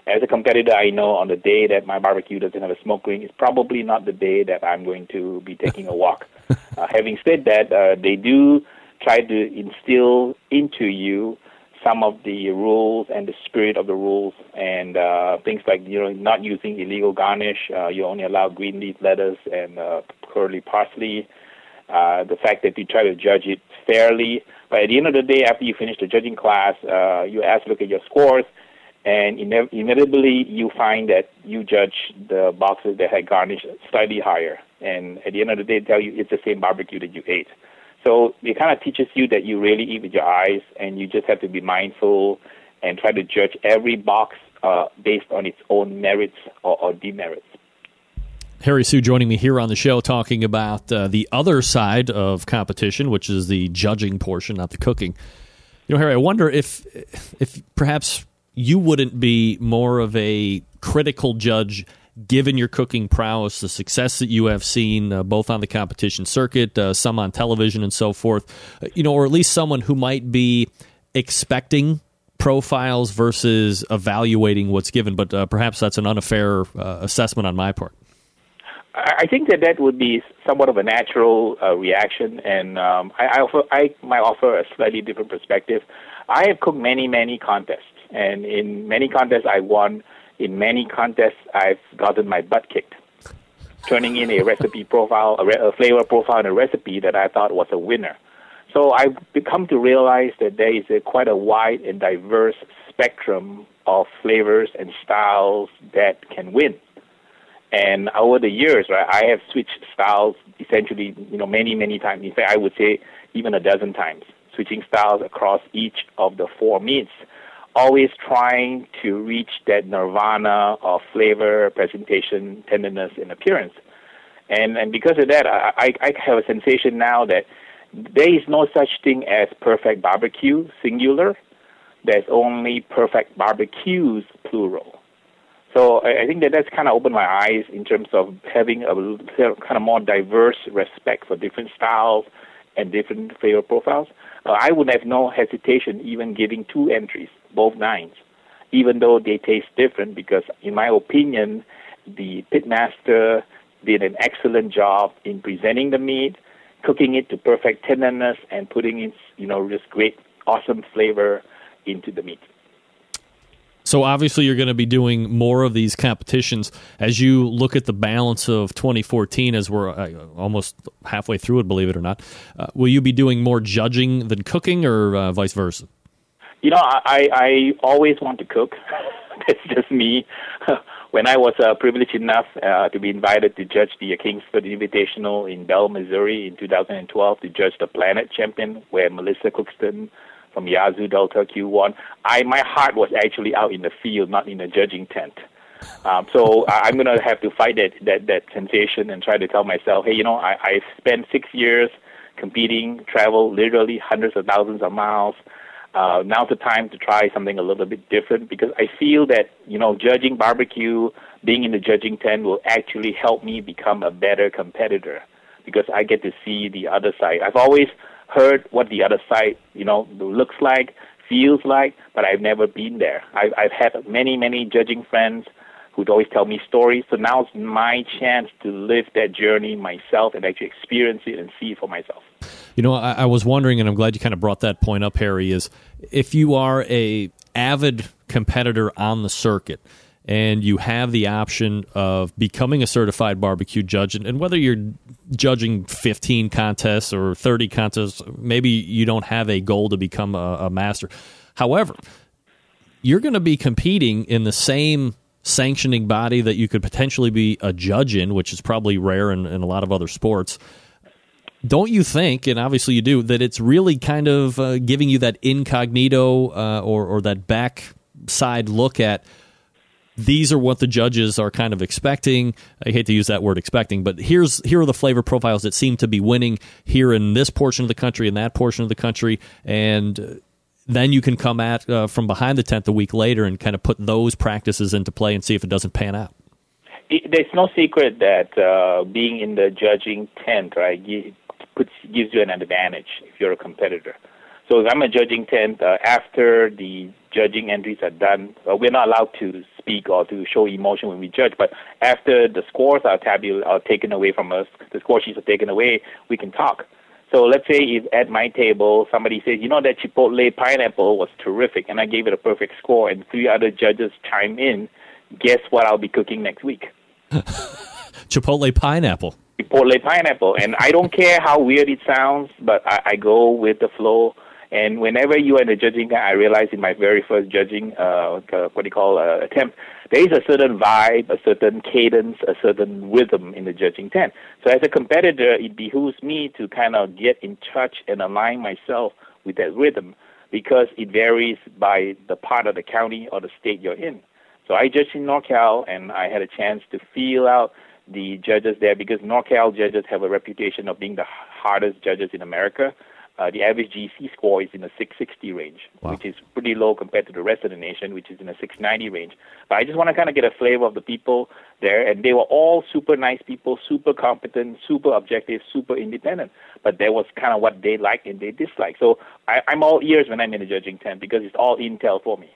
As a competitor, I know on the day that my barbecue doesn't have a smoke ring, it's probably not the day that I'm going to be taking a walk. Uh, having said that, uh, they do try to instill into you some of the rules and the spirit of the rules and uh, things like you know not using illegal garnish. Uh, you only allow green leaf lettuce and uh, curly parsley. Uh, the fact that you try to judge it fairly, but at the end of the day, after you finish the judging class, uh, you ask look at your scores, and inevitably you find that you judge the boxes that had garnish slightly higher. And at the end of the day, they tell you it's the same barbecue that you ate. So it kind of teaches you that you really eat with your eyes, and you just have to be mindful and try to judge every box uh, based on its own merits or, or, demerits. Harry Soo joining me here on the show talking about uh, the other side of competition, which is the judging portion, not the cooking. You know, Harry, I wonder if if perhaps you wouldn't be more of a critical judge given your cooking prowess, the success that you have seen uh, both on the competition circuit, uh, some on television, and so forth, uh, you know, or at least someone who might be expecting profiles versus evaluating what's given. But uh, perhaps that's an unfair uh, assessment on my part. I think that that would be somewhat of a natural uh, reaction, and um, I, I, offer, I might offer a slightly different perspective. I have cooked many, many contests, and in many contests I won. In many contests, I've gotten my butt kicked, turning in a recipe profile, a, re- a flavor profile, and a recipe that I thought was a winner. So I've come to realize that there is a, quite a wide and diverse spectrum of flavors and styles that can win. And over the years, right, I have switched styles essentially, you know, many, many times. In fact, I would say even a dozen times, switching styles across each of the four meats, always trying to reach that nirvana of flavor, presentation, tenderness, and appearance. And and because of that, I, I, I have a sensation now that there is no such thing as perfect barbecue, singular. There's only perfect barbecues, plural. So I, I think that that's kind of opened my eyes in terms of having a kind of more diverse respect for different styles and different flavor profiles. Uh, I would have no hesitation even giving two entries, both nines, even though they taste different, because in my opinion, the pitmaster did an excellent job in presenting the meat, cooking it to perfect tenderness, and putting in, you know, just great, awesome flavor into the meat. So obviously, you're going to be doing more of these competitions as you look at the balance of 2014. As we're uh, almost halfway through it, believe it or not, uh, will you be doing more judging than cooking, or uh, vice versa? You know, I I always want to cook. That's just me. when I was uh, privileged enough uh, to be invited to judge the Kingsford Invitational in Bell, Missouri, in 2012, to judge the Planet Champion, where Melissa Cookston from Yazoo Delta Q1. I my heart was actually out in the field, not in a judging tent. Um, so I'm gonna have to fight that that that sensation and try to tell myself, hey, you know, I I spent six years competing, travel literally hundreds of thousands of miles. Uh, now's the time to try something a little bit different because I feel that you know judging barbecue, being in the judging tent will actually help me become a better competitor because I get to see the other side. I've always heard what the other side, you know, looks like, feels like, but I've never been there. I've, I've had many, many judging friends who'd always tell me stories. So now's my chance to live that journey myself and actually experience it and see it for myself. You know, I, I was wondering, and I'm glad you kind of brought that point up, Harry. Is if you are a avid competitor on the circuit and you have the option of becoming a certified barbecue judge, and, whether you're judging 15 contests or 30 contests, maybe you don't have a goal to become a, a master. However, you're going to be competing in the same sanctioning body that you could potentially be a judge in, which is probably rare in, in a lot of other sports. Don't you think, and obviously you do, that it's really kind of uh, giving you that incognito uh, or, or that backside look at these are what the judges are kind of expecting. I hate to use that word expecting, but here's here are the flavor profiles that seem to be winning here in this portion of the country and that portion of the country, and uh, then you can come at uh, from behind the tent a week later and kind of put those practices into play and see if it doesn't pan out. It, there's no secret that uh, being in the judging tent, right, puts gives you an advantage if you're a competitor. So if I'm a judging tent, uh, after the judging entries are done, uh, we're not allowed to speak or to show emotion when we judge. But after the scores are tabulated, are taken away from us, the score sheets are taken away, we can talk. So let's say if at my table somebody says, you know, that Chipotle pineapple was terrific, and I gave it a perfect score, and three other judges chime in, guess what I'll be cooking next week? Chipotle pineapple. Chipotle pineapple. And I don't care how weird it sounds, but I, I go with the flow. And whenever you are in the judging, I realized in my very first judging, uh, what do you call uh, attempt, there is a certain vibe, a certain cadence, a certain rhythm in the judging tent. So as a competitor, it behooves me to kind of get in touch and align myself with that rhythm because it varies by the part of the county or the state you're in. So I judged in NorCal, and I had a chance to feel out the judges there because NorCal judges have a reputation of being the hardest judges in America. Uh, the average GC score is in the 660 range, wow. which is pretty low compared to the rest of the nation, which is in the 690 range. But I just want to kind of get a flavor of the people there, and they were all super nice people, super competent, super objective, super independent. But that was kind of what they liked and they disliked. So I, I'm all ears when I'm in the judging tent because it's all intel for me.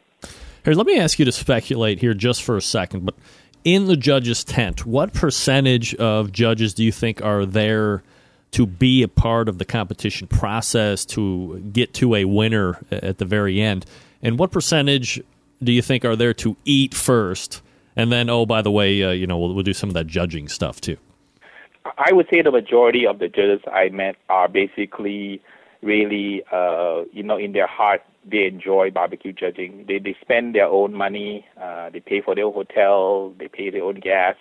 Here, let me ask you to speculate here just for a second. But in the judges' tent, what percentage of judges do you think are there to be a part of the competition process to get to a winner at the very end? And what percentage do you think are there to eat first? And then, oh, by the way, uh, you know, we'll, we'll do some of that judging stuff too. I would say the majority of the judges I met are basically really, uh, you know, in their heart, they enjoy barbecue judging. They they spend their own money, uh, they pay for their hotel, they pay their own gas,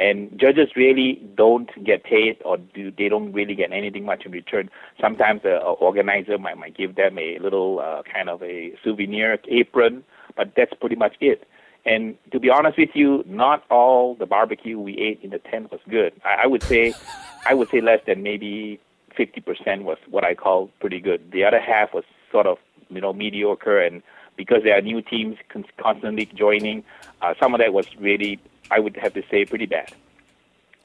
and judges really don't get paid or do they don't really get anything much in return. Sometimes the organizer might might give them a little uh, kind of a souvenir apron, but that's pretty much it. And to be honest with you, not all the barbecue we ate in the tent was good. I, I would say, I would say less than maybe 50% was what I call pretty good. The other half was sort of, you know, mediocre. And because there are new teams constantly joining, uh, some of that was really, I would have to say, pretty bad.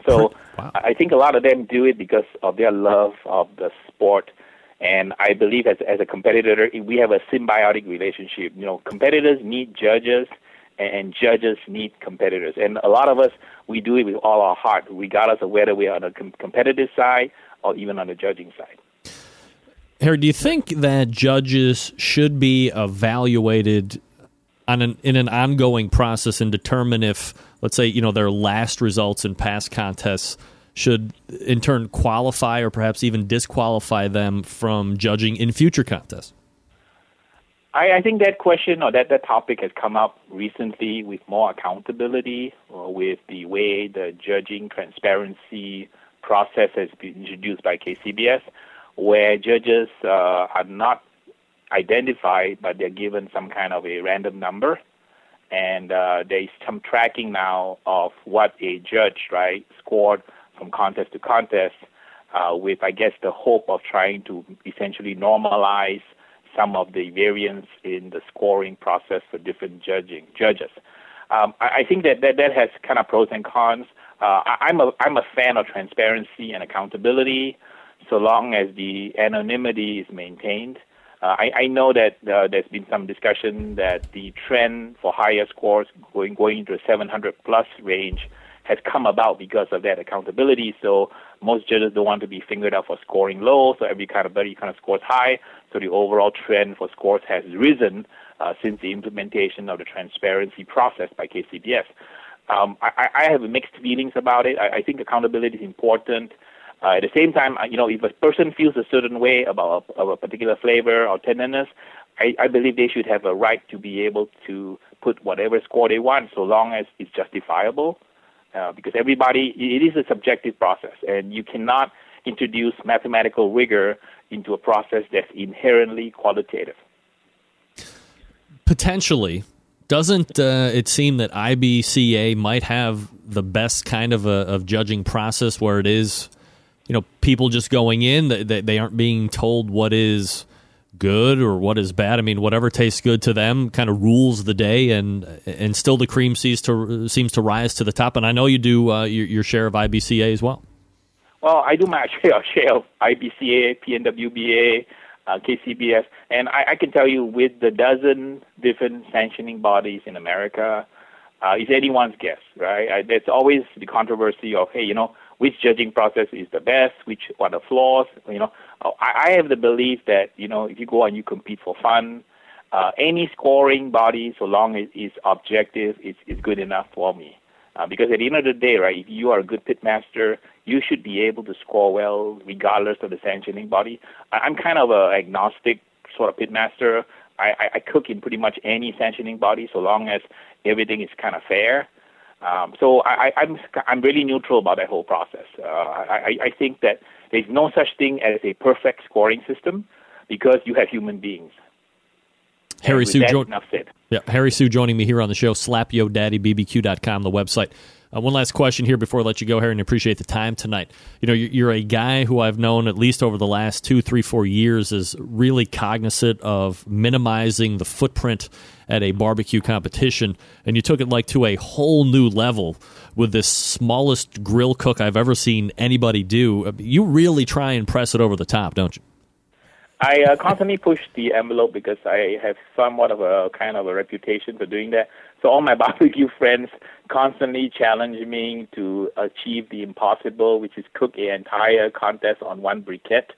So wow. I think a lot of them do it because of their love of the sport. And I believe as, as a competitor, we have a symbiotic relationship. You know, competitors need judges and judges need competitors. And a lot of us, we do it with all our heart, regardless of whether we're on the com- competitive side or even on the judging side. Harry, do you think that judges should be evaluated on an, in an ongoing process and determine if, let's say, you know, their last results in past contests should in turn qualify or perhaps even disqualify them from judging in future contests? I, I think that question or that, that topic has come up recently with more accountability or with the way the judging transparency process has been introduced by KCBS, where judges uh, are not identified, but they're given some kind of a random number. And uh, there's some tracking now of what a judge, right, scored from contest to contest, uh, with, I guess, the hope of trying to essentially normalize some of the variance in the scoring process for different judging judges. Um, I, I, think that, that that has kind of pros and cons. Uh, I, I'm a I'm a fan of transparency and accountability, so long as the anonymity is maintained. Uh, I, I know that uh, there's been some discussion that the trend for higher scores going going into a 700 plus range has come about because of that accountability. So most judges don't want to be fingered out for scoring low, so every kind of buddy kind of scores high. So the overall trend for scores has risen uh, since the implementation of the transparency process by KCBS. Um, I, I, have mixed feelings about it. I, I think accountability is important. Uh, at the same time, you know, if a person feels a certain way about a, of a particular flavor or tenderness, I, I believe they should have a right to be able to put whatever score they want, so long as it's justifiable. Uh, because everybody, it is a subjective process, and you cannot introduce mathematical rigor into a process that's inherently qualitative. Potentially. Doesn't uh, it seem that IBCA might have the best kind of a of judging process where it is, you know, people just going in, they, they aren't being told what is good or what is bad. I mean, whatever tastes good to them kind of rules the day, and and still the cream seems to seems to rise to the top. And I know you do uh, your, your share of IBCA as well. Well, I do my share, of IBCA, PNWBA, uh, KCBS, and I, I, can tell you with the dozen different sanctioning bodies in America, uh, it's anyone's guess, right? I, there's always the controversy of, hey, you know, which judging process is the best, which what are the flaws, you know. I, I have the belief that, you know, if you go and you compete for fun, uh, any scoring body, so long as it's objective, is, is good enough for me. Uh, because at the end of the day, right, if you are a good pitmaster, you should be able to score well regardless of the sanctioning body. I, am kind of a agnostic sort of pitmaster. I, I, I cook in pretty much any sanctioning body so long as everything is kind of fair. Um, so I, I'm I'm really neutral about that whole process. Uh, I, I think that there's no such thing as a perfect scoring system because you have human beings. Harry Soo, jo- said. Yeah, Harry Soo joining me here on the show. SlapYoDaddyBBQ.com, the website. Uh, one last question here before I let you go, Harry, and appreciate the time tonight. You know, you're a guy who I've known at least over the last two, three, four years is really cognizant of minimizing the footprint at a barbecue competition, and you took it like to a whole new level with this smallest grill cook I've ever seen anybody do. You really try and press it over the top, don't you? I uh, constantly push the envelope because I have somewhat of a kind of a reputation for doing that. So all my barbecue friends constantly challenge me to achieve the impossible, which is cook an entire contest on one briquette.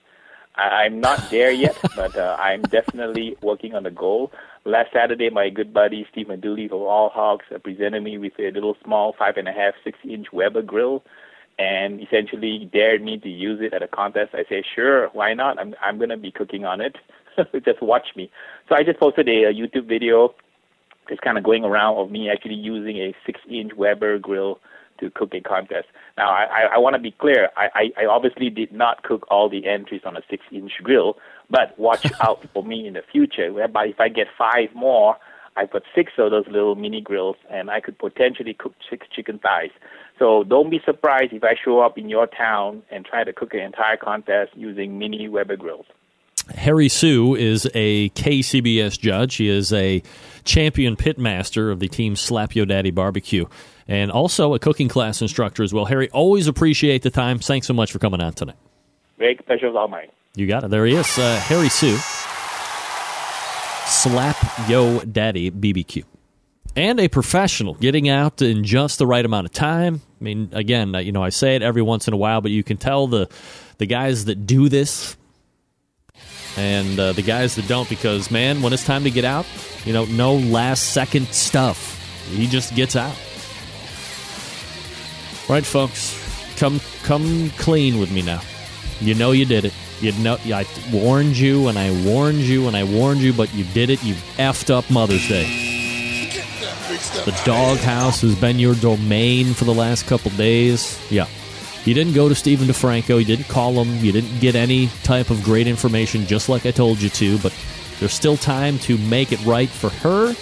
I- I'm not there yet, but uh, I'm definitely working on the goal. Last Saturday, my good buddy Steve Dooley of All Hogs uh, presented me with a little small five and a half, six inch Weber grill, and essentially dared me to use it at a contest. I say, sure, why not? I'm I'm gonna be cooking on it. just watch me. So I just posted a, a YouTube video, just kind of going around of me actually using a six inch Weber grill to cook a contest. Now, I, I, I want to be clear. I, I, I obviously did not cook all the entries on a six-inch grill, but watch out for me in the future. Whereby if I get five more, I put six of those little mini grills, and I could potentially cook six chicken thighs. So don't be surprised if I show up in your town and try to cook an entire contest using mini Weber grills. Harry Soo is a KCBS judge. He is a champion pitmaster of the team Slap Yo Daddy Barbecue and also a cooking class instructor as well. Harry, always appreciate the time. Thanks so much for coming on tonight. Great pleasure is all mine. You got it. There he is, uh, Harry Soo. Slap Yo Daddy BBQ. And a professional getting out in just the right amount of time. I mean, again, uh, you know, I say it every once in a while, but you can tell the the guys that do this and uh, the guys that don't because man when it's time to get out you know no last second stuff. He just gets out. Right folks. Come come clean with me now. You know you did it. You know i warned you and i warned you and i warned you but you did it. You effed up mother's day. The doghouse has been your domain for the last couple days. Yeah you didn't go to Stephen DeFranco. You didn't call him. You didn't get any type of great information, just like I told you to. But there's still time to make it right for her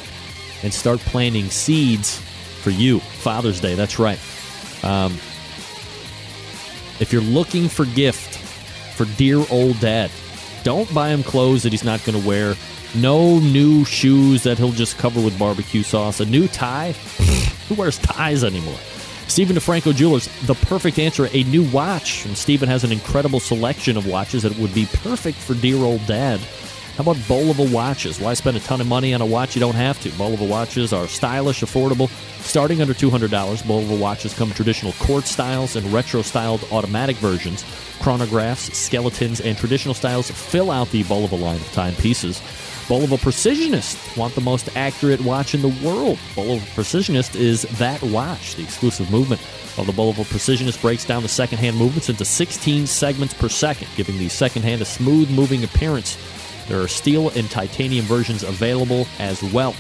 and start planting seeds for you. Father's Day, that's right. Um, if you're looking for gift for dear old dad, don't buy him clothes that he's not going to wear. No new shoes that he'll just cover with barbecue sauce. A new tie? Who wears ties anymore? Stephen DeFranco Jewelers, the perfect answer, a new watch. And Stephen has an incredible selection of watches that would be perfect for dear old dad. How about Bulova watches? Why spend a ton of money on a watch you don't have to? Bulova watches are stylish, affordable, starting under $200. Bulova watches come traditional quartz styles and retro styled automatic versions. Chronographs, skeletons, and traditional styles fill out the Bulova line of timepieces. Bulova Precisionist want the most accurate watch in the world. Bulova Precisionist is that watch. The exclusive movement of the Bulova Precisionist breaks down the second hand movements into 16 segments per second, giving the second hand a smooth moving appearance. There are steel and titanium versions available as well.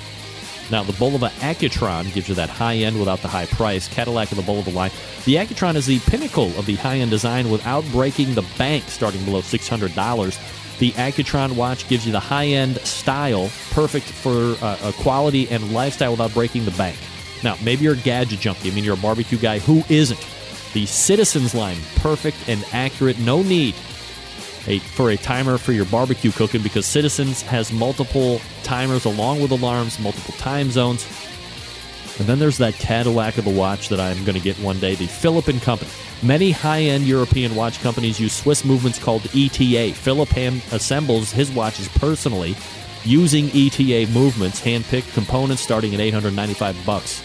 Now, the Bulova Accutron gives you that high end without the high price. Cadillac of the Bulova line. The Accutron is the pinnacle of the high end design without breaking the bank, starting below $600. The Accutron watch gives you the high end style, perfect for uh, a quality and lifestyle without breaking the bank. Now, maybe you're a gadget junkie. I mean, you're a barbecue guy. Who isn't? The Citizens line, perfect and accurate. No need a, for a timer for your barbecue cooking because Citizens has multiple timers along with alarms, multiple time zones. And then there's that Cadillac of the watch that I'm going to get one day, the Philip and Company. Many high-end European watch companies use Swiss movements called ETA. Philip hand assembles his watches personally using ETA movements, hand-picked components starting at 895 bucks.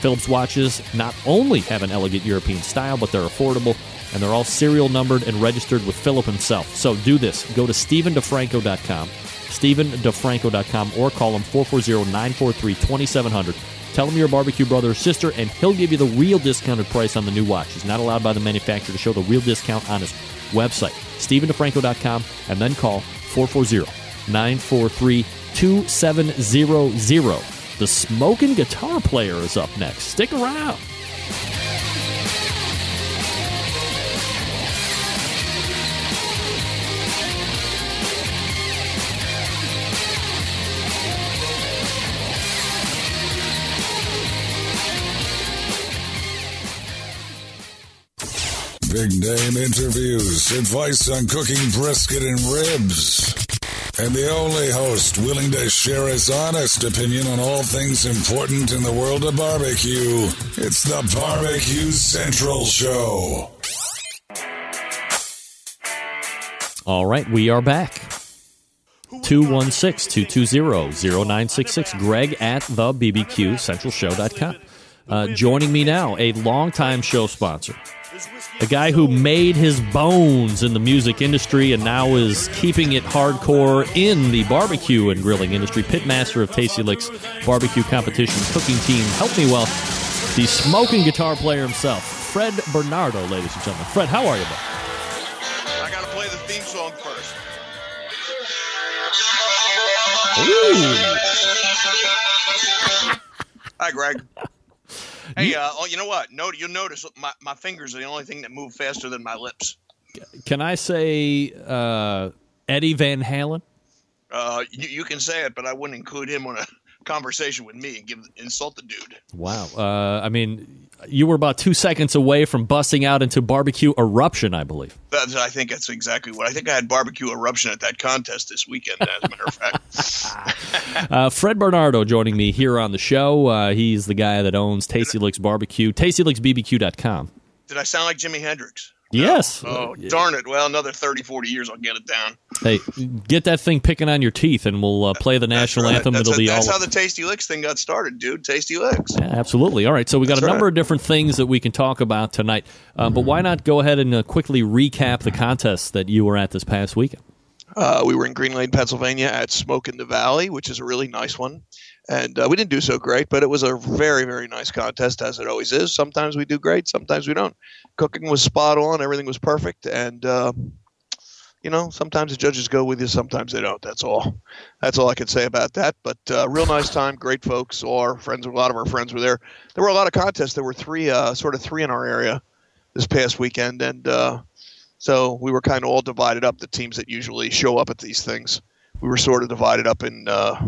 Philips watches not only have an elegant European style, but they're affordable and they're all serial numbered and registered with Philip himself. So do this. Go to StephenDeFranco.com, StephenDeFranco.com, or call him 440-943-2700. Tell him you're a barbecue brother or sister, and he'll give you the real discounted price on the new watch. He's not allowed by the manufacturer to show the real discount on his website, StephenDeFranco.com, and then call 440-943-2700. The Smoking Guitar Player is up next. Stick around. Big name interviews, advice on cooking brisket and ribs. And the only host willing to share his honest opinion on all things important in the world of barbecue. It's the Barbecue Central Show. All right, we are back. 216 220 0966. Greg at the BBQCentralShow.com. Uh, joining me now, a longtime show sponsor, a guy who made his bones in the music industry and now is keeping it hardcore in the barbecue and grilling industry. Pitmaster of Tasty Licks barbecue competition cooking team. Help me well, the smoking guitar player himself, Fred Bernardo, ladies and gentlemen. Fred, how are you, bud? I gotta play the theme song first. Ooh. Hi, Greg. Hey, uh, oh, you know what? No, you'll notice my, my fingers are the only thing that move faster than my lips. Can I say uh, Eddie Van Halen? Uh, you, you can say it, but I wouldn't include him on a conversation with me and give insult the dude. Wow. Uh, I mean, you were about two seconds away from busting out into barbecue eruption, I believe. That's, I think that's exactly what I think. I had barbecue eruption at that contest this weekend. As a matter of fact, Uh, Fred Bernardo joining me here on the show. Uh, he's the guy that owns Tasty Licks Barbecue, TastyLicksBBQ.com. did I sound like Jimi Hendrix? Yes. Oh, darn it. Well, another 30, 40 years, I'll get it down. Hey, get that thing picking on your teeth, and we'll uh, play the national Right. anthem. That's, It'll be that's all. how the Tasty Licks thing got started, dude. Tasty Licks. Yeah, absolutely. All right. So we got That's a number right. of different things that we can talk about tonight. Uh, but why not go ahead and uh, quickly recap the contest that you were at this past weekend? Uh, we were in Green Lane, Pennsylvania at Smoke in the Valley, which is a really nice one. And uh, we didn't do so great, but it was a very, very nice contest, as it always is. Sometimes we do great, sometimes we don't. Cooking was spot on, everything was perfect. And, uh, you know, sometimes the judges go with you, sometimes they don't. That's all. That's all I can say about that. But uh, real nice time, great folks. Our friends, a lot of our friends were there. There were a lot of contests. There were three, uh, sort of three in our area this past weekend. And, uh, so we were kind of all divided up. The teams that usually show up at these things, we were sort of divided up in, uh,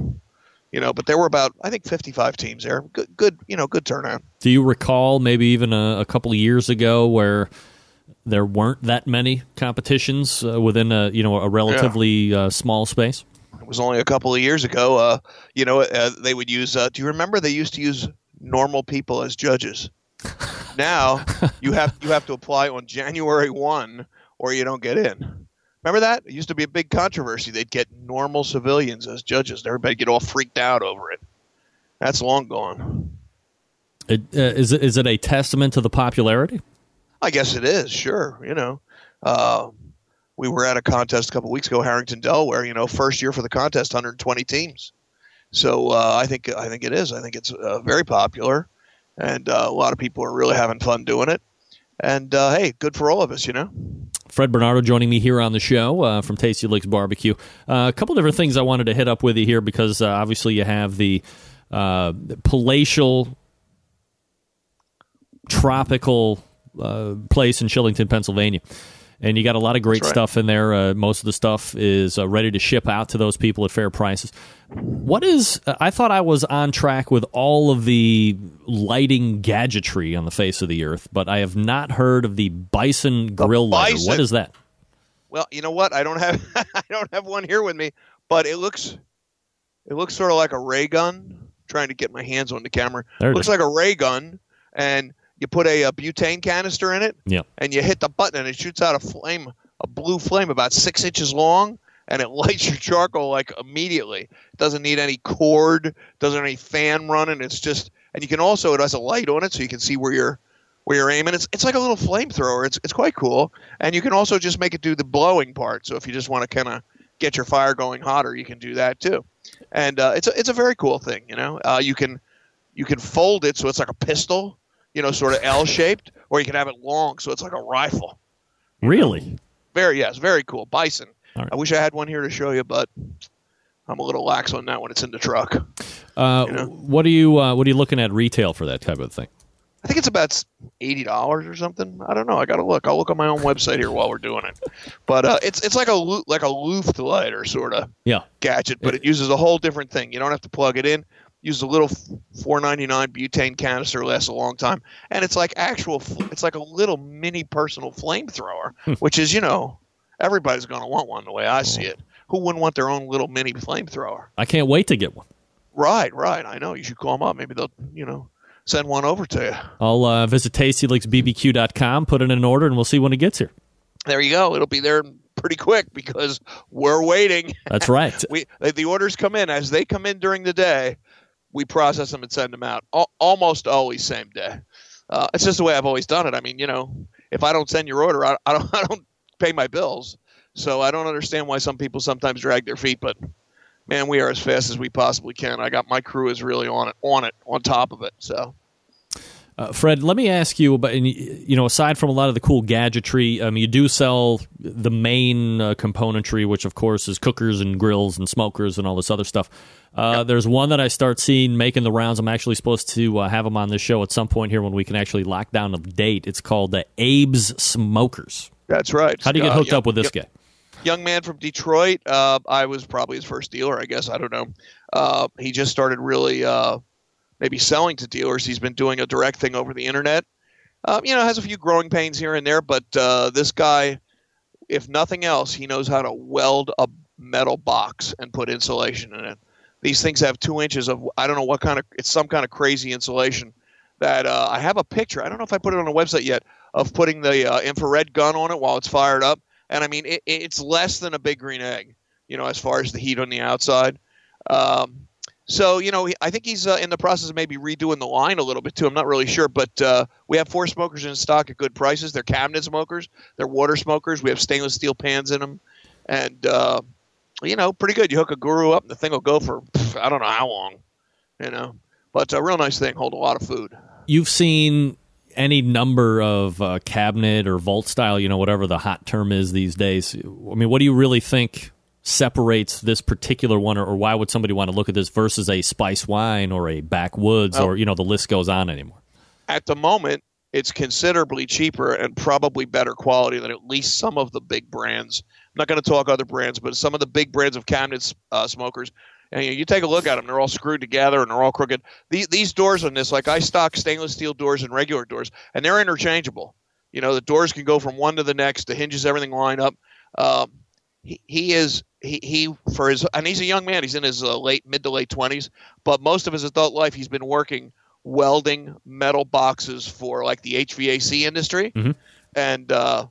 you know. But there were about I think 55 teams there. Good, good, you know, good turnout. Do you recall maybe even a, a couple of years ago where there weren't that many competitions uh, within a you know a relatively uh, small space? It was only a couple of years ago. Uh, you know, uh, they would use. Uh, do you remember they used to use normal people as judges? now you have you have to apply on January one, or you don't get in. Remember that? It used to be a big controversy. They'd get normal civilians as judges. and Everybody get all freaked out over it. That's long gone. It, uh, is it is it a testament to the popularity? I guess it is. Sure, you know, uh, we were at a contest a couple weeks ago, Harrington, Delaware. You know, first year for the contest, 120 teams. So uh, I think I think it is. I think it's uh, very popular, and uh, a lot of people are really having fun doing it. And uh, hey, good for all of us, you know. Fred Bernardo joining me here on the show uh, from Tasty Licks Barbecue. Uh, a couple different things I wanted to hit up with you here because uh, obviously you have the uh, palatial, tropical uh, place in Shillington, Pennsylvania. And you got a lot of great right. stuff in there. Uh, most of the stuff is uh, ready to ship out to those people at fair prices. What is? uh, I thought I was on track with all of the lighting gadgetry on the face of the earth, but I have not heard of the Bison grill lighter. Bison. What is that? Well, you know what? I don't have I don't have one here with me, but it looks it looks sort of like a ray gun. trying to get my hands on the camera. There it looks is. like a ray gun, and you put a, a butane canister in it, Yeah. and you hit the button, and it shoots out a flame, a blue flame about six inches long, and it lights your charcoal like immediately. It doesn't need any cord, doesn't need any fan running. It's just, and you can also it has a light on it, so you can see where you're where you're aiming. It's it's like a little flamethrower. It's it's quite cool, and you can also just make it do the blowing part. So if you just want to kind of get your fire going hotter, you can do that too. And uh, it's a it's a very cool thing. You know, uh, you can you can fold it so it's like a pistol, you know, sort of L shaped, or you can have it long so it's like a rifle. Really? Very yes, very cool. Bison. Right. I wish I had one here to show you, but I'm a little lax on that when it's in the truck. Uh, What are you uh, What are you looking at retail for that type of thing? I think it's about eighty dollars or something. I don't know. I got to look. I'll look on my own website here while we're doing it. But uh, it's it's like a like a Looftlighter sort of Yeah. gadget, but it uses a whole different thing. You don't have to plug it in. Use a little four ninety nine butane canister, lasts a long time, and it's like actual. It's like a little mini personal flamethrower, which is you know everybody's going to want one the way I see it. Who wouldn't want their own little mini flamethrower? I can't wait to get one. Right, right. I know. You should call them up. Maybe they'll you know send one over to you. I'll uh, visit TastyLicksBBQ.com, put it in an order, and we'll see when it gets here. There you go. It'll be there pretty quick because we're waiting. That's right. we the orders come in as they come in during the day. We process them and send them out. Al- almost always same day. Uh, it's just the way I've always done it. I mean, you know, if I don't send your order, I, I don't I don't pay my bills. So I don't understand why some people sometimes drag their feet, but man, we are as fast as we possibly can. I got my crew is really on it, on it, on top of it. So. Uh, Fred, let me ask you about you know aside from a lot of the cool gadgetry, um, you do sell the main uh, componentry, which of course is cookers and grills and smokers and all this other stuff. Uh, yep. There's one that I start seeing making the rounds. I'm actually supposed to uh, have them on this show at some point here when we can actually lock down a date. It's called the Abe's Smokers. That's right. How do you get hooked up with this yep. guy? young man from Detroit. Uh, I was probably his first dealer, I guess. I don't know. Uh, he just started really uh, maybe selling to dealers. He's been doing a direct thing over the internet. Um, you know, has a few growing pains here and there, but uh, this guy, if nothing else, he knows how to weld a metal box and put insulation in it. These things have two inches of I don't know what kind of it's some kind of crazy insulation that uh, I have a picture. I don't know if I put it on a website yet of putting the uh, infrared gun on it while it's fired up and I mean it, it's less than a big green egg, you know, as far as the heat on the outside. Um, so you know, I think he's uh, in the process of maybe redoing the line a little bit too. I'm not really sure, but uh, we have four smokers in stock at good prices. They're cabinet smokers, they're water smokers. We have stainless steel pans in them, and uh, you know, pretty good. You hook a guru up, and the thing will go for I don't know how long, you know. But it's a real nice thing. Hold a lot of food. You've seen any number of uh, cabinet or vault style, you know, whatever the hot term is these days. I mean, what do you really think separates this particular one, or, or why would somebody want to look at this versus a Spicewine or a backwoods, or you know, the list goes on anymore? At the moment, it's considerably cheaper and probably better quality than at least some of the big brands. I'm not going to talk other brands, but some of the big brands of cabinet uh, smokers and you, know, you take a look at them; they're all screwed together and they're all crooked. These, these doors on this, like I stock stainless steel doors and regular doors, and they're interchangeable. You know, the doors can go from one to the next. The hinges, everything line up. Um, he, he is he, he for his and he's a young man. He's in his uh, late mid to late twenties, but most of his adult life he's been working welding metal boxes for like the HVAC industry, mm-hmm. and uh,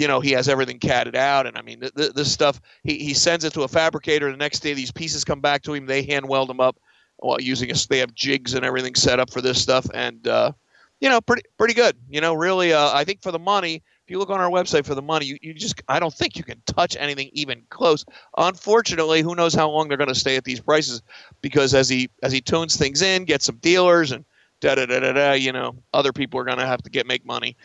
you know, he has everything catted out. And I mean, th- th- this stuff, he, he sends it to a fabricator. The next day, these pieces come back to him. They hand weld them up while using a, they have jigs and everything set up for this stuff. And, uh, you know, pretty, pretty good. You know, really, uh, I think for the money, you look on our website for the money, you, you just, I don't think you can touch anything even close. Unfortunately, who knows how long they're going to stay at these prices because as he, as he tunes things in, gets some dealers and da da da da da, you know, other people are going to have to get, make money.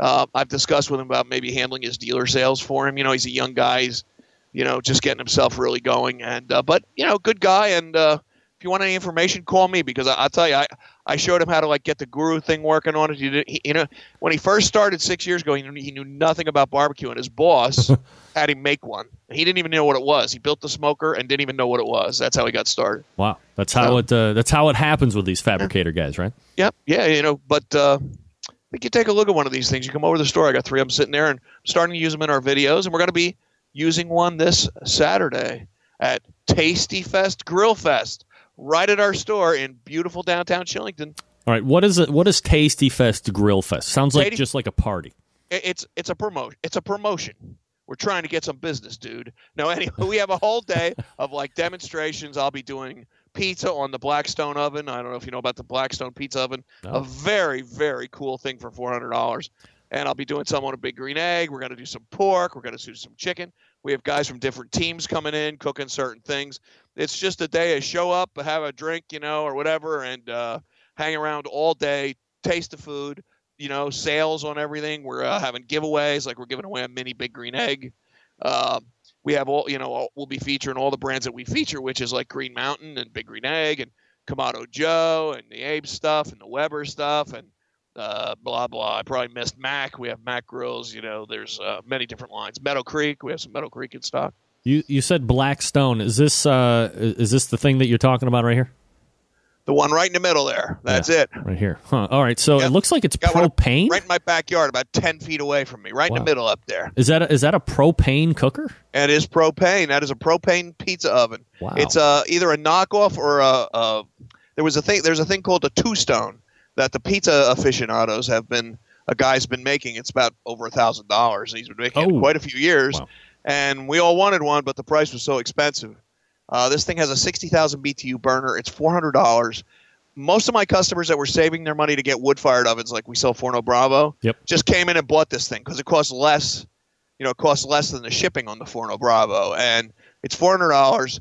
Uh, I've discussed with him about maybe handling his dealer sales for him. You know, he's a young guy. He's, you know, just getting himself really going. And uh, but you know, good guy. And uh, you want any information, call me because I, will tell you, I, I showed him how to like get the guru thing working on it. He did, he, you know, when he first started six years ago, he knew, he knew nothing about barbecue, and his boss had him make one. He didn't even know what it was. He built the smoker and didn't even know what it was. That's how he got started. Wow, that's how so, it uh, that's how it happens with these fabricator guys, right? Yep, yeah, you know, but uh, think you take a look at one of these things. You come over to the store. I got three of them sitting there, and I'm starting to use them in our videos. And we're going to be using one this Saturday at Tasty Fest Grill Fest, right at our store in beautiful downtown Shillington. All right, what is it? What is Tasty Fest Grill Fest? Sounds like just like a party. It's it's a promotion. It's a promotion. We're trying to get some business, dude. No, anyway, we have a whole day of like demonstrations. I'll be doing pizza on the Blackstone oven. I don't know if you know about the Blackstone pizza oven. No. A very, very cool thing for four hundred dollars. And I'll be doing some on a big green egg. We're going to do some pork. We're going to do some chicken. We have guys from different teams coming in, cooking certain things. It's just a day of show up, have a drink, you know, or whatever, and uh, hang around all day, taste the food, you know, sales on everything. We're uh, having giveaways, like we're giving away a mini big green egg. Uh, we have all you know we'll be featuring all the brands that we feature which is like green mountain and big green egg and kamado joe and the abe stuff and the weber stuff and uh, blah blah i probably missed mac we have mac grills you know there's uh, many different lines meadow creek we have some meadow creek in stock you you said blackstone is this uh is this the thing that you're talking about right here the one right in the middle there. That's yeah, it. Right here. Huh. All right. So yep. it looks like it's Got propane. Right in my backyard, about ten feet away from me, right wow. in the middle up there. Is that a, is that a propane cooker? It is propane. That is a propane pizza oven. Wow. It's uh, either a knockoff or a, a. There was a thing. There's a thing called a 2Stone that the pizza aficionados have been. A guy's been making. It's about over a thousand dollars. And he's been making oh. it quite a few years. Wow. And we all wanted one, but the price was so expensive. Uh, this thing has a 60,000 BTU burner. It's $400. Most of my customers that were saving their money to get wood-fired ovens, like we sell Forno Bravo, Yep. just came in and bought this thing because it costs less. You know, it costs less than the shipping on the Forno Bravo, and it's four hundred dollars.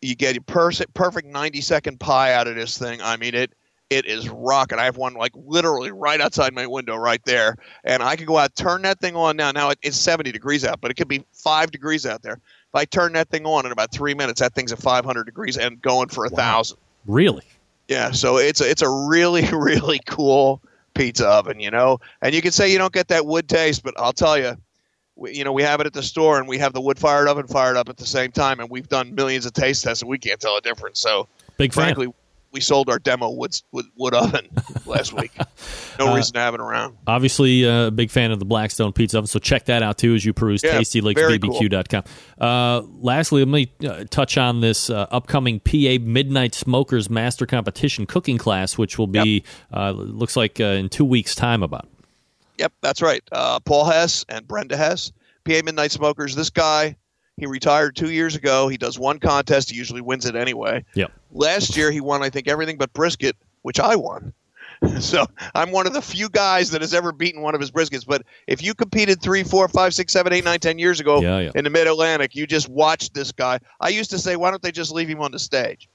You get a perfect ninety-second pie out of this thing. I mean, it it is rocking. I have one like literally right outside my window, right there, and I can go out, turn that thing on now. Now it, it's seventy degrees out, but it could be five degrees out there. If I turn that thing on in about three minutes, that thing's at five hundred degrees and going for a thousand. Really? Yeah, so it's a, it's a really really cool pizza oven, you know. And you can say you don't get that wood taste, but I'll tell you, we, you know, we have it at the store, and we have the wood fired oven fired up at the same time, and we've done millions of taste tests, and we can't tell a difference. So, Big fan. We sold our demo wood wood, oven last week. No Uh, reason to have it around. Obviously, uh, a big fan of the Blackstone Pizza Oven, so check that out too as you peruse Yeah, very cool. Uh, lastly, let me uh, touch on this uh, upcoming PA Midnight Smokers Master Competition cooking class, which will be, uh, looks like uh, in two weeks' time about. Yep, that's right. Uh, Paul Hess and Brenda Hess, PA Midnight Smokers. This guy, he retired two years ago. He does one contest. He usually wins it anyway. Yep. Last year, he won, I think, everything but brisket, which I won. so I'm one of the few guys that has ever beaten one of his briskets. But if you competed three, four, five, six, seven, eight, nine, ten years ago Yeah, yeah. in the Mid Atlantic, you just watched this guy. I used to say, why don't they just leave him on the stage?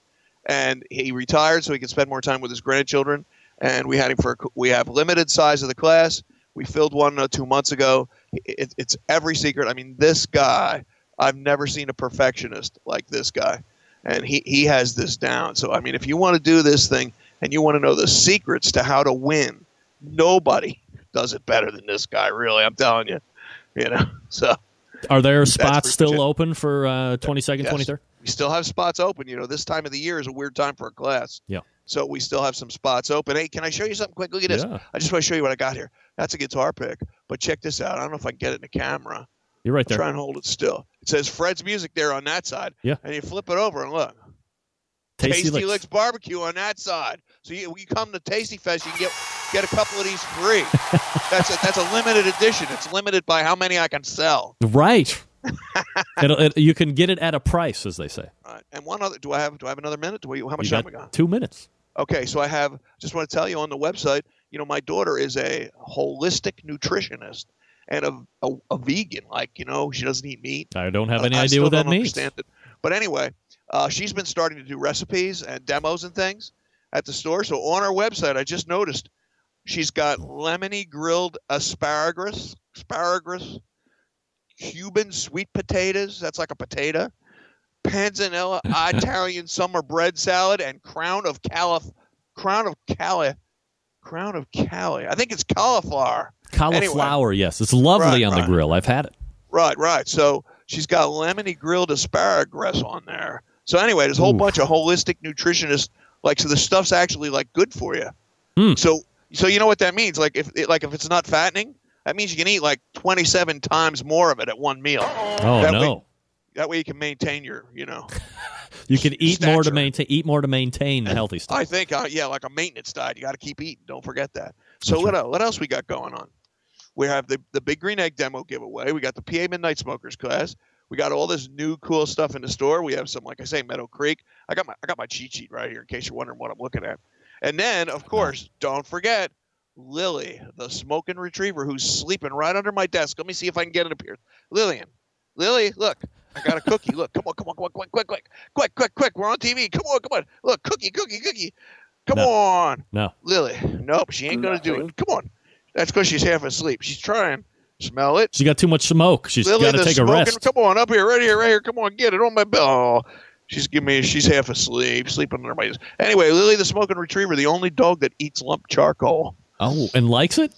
And he retired so he could spend more time with his grandchildren. And we had him for we have limited size of the class. We filled one uh, two months ago. It, it's every secret. I mean, this guy. I've never seen a perfectionist like this guy, and he he has this down. So I mean, if you want to do this thing and you want to know the secrets to how to win, nobody does it better than this guy. Really, I'm telling you. You know, so Are there spots still it. open for uh, 22nd, Yes. 23rd? we still have spots open. You know, this time of the year is a weird time for a class. Yeah. So we still have some spots open. Hey, can I show you something quick? Look at this. Yeah. I just want to show you what I got here. That's a guitar pick. But check this out. I don't know if I can get it in the camera. You're right there. try and hold it still. It says Fred's Music there on that side. Yeah. And you flip it over and look. Tasty Tasty, Licks. Licks. Barbecue on that side. So you, you come to Tasty Fest, you can get get a couple of these free. that's a, that's a limited edition. It's limited by how many I can sell. Right. It'll, it, you can get it at a price, as they say. All right. And one other. Do I have Do I have another minute? Do we, how much time we got? two minutes. Okay, so I have just want to tell you on the website, you know, my daughter is a holistic nutritionist and a, a, a vegan. Like, you know, she doesn't eat meat. I don't have any I idea still what that means. But anyway, uh, she's been starting to do recipes and demos and things at the store. So on our website, I just noticed she's got lemony grilled asparagus, asparagus, Cuban sweet potatoes. That's like a potato. Panzanella Italian summer bread salad and crown of calif, crown of cali, crown of cali. I think it's cauliflower. Anyway. Cauliflower, yes. It's lovely Right, on the grill. I've had it. Right, right. So she's got lemony grilled asparagus on there. So anyway, there's a whole Ooh. bunch of holistic nutritionists. Like, so the stuff's actually like good for you. Hmm. So, so you know what that means? Like, if it, like if it's not fattening, that means you can eat like 27 times more of it at one meal. Oh, that no. Way, that way you can maintain your, you know. You can eat more to maintain eat more to maintain the healthy stuff. I think, uh, yeah, like a maintenance diet. You got to keep eating. Don't forget that. So That's what else? What else we got going on? We have the the Big Green Egg demo giveaway. We got the PA Midnight Smokers class. We got all this new cool stuff in the store. We have some, like I say, Meadow Creek. I got my I got my cheat sheet right here in case you're wondering what I'm looking at. And then, of course, don't forget Lily, the smoking retriever, who's sleeping right under my desk. Let me see if I can get it up here. Lillian, Lily, look, I got a cookie. Look, come on, come on, come on, quick, quick, quick, quick, quick, quick. We're on TV. Come on, come on. Look, cookie, cookie, cookie. Come No. on, No. Lily. Nope, she ain't gonna do it. Come on. That's because she's half asleep. She's trying. Smell it. She got too much smoke. She's got to take a smoking- rest. Come on, up here, right here, right here. Come on, get it on my bell. She's giving me. She's half asleep, sleeping under my. Anyway, Lily, the smoking retriever, the only dog that eats lump charcoal. Oh, and likes it?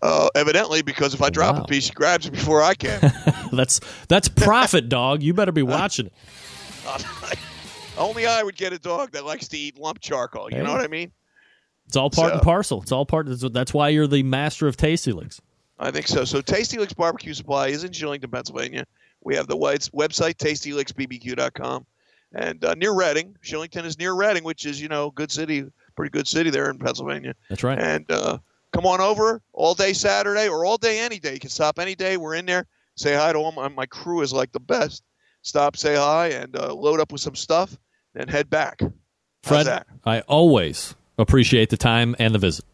Uh, evidently, because if I drop Wow. a piece, she grabs it before I can. That's that's profit, dog. You better be watching it. Only I would get a dog that likes to eat lump charcoal. You Hey. know what I mean? It's all part and parcel. It's all part. That's why you're the master of tasty licks. I think so. So Tasty Licks Barbecue Supply is in Shillington, Pennsylvania. We have the whites website, tastylicksbbq.com. And uh, near Reading. Shillington is near Reading, which is, you know, good city, pretty good city there in Pennsylvania. That's right. And uh, come on over all day Saturday or all day any day. You can stop any day. We're in there. say hi to all my, crew is like the best. Stop, say hi, and uh, load up with some stuff, then head back. Fred? I always appreciate the time and the visit.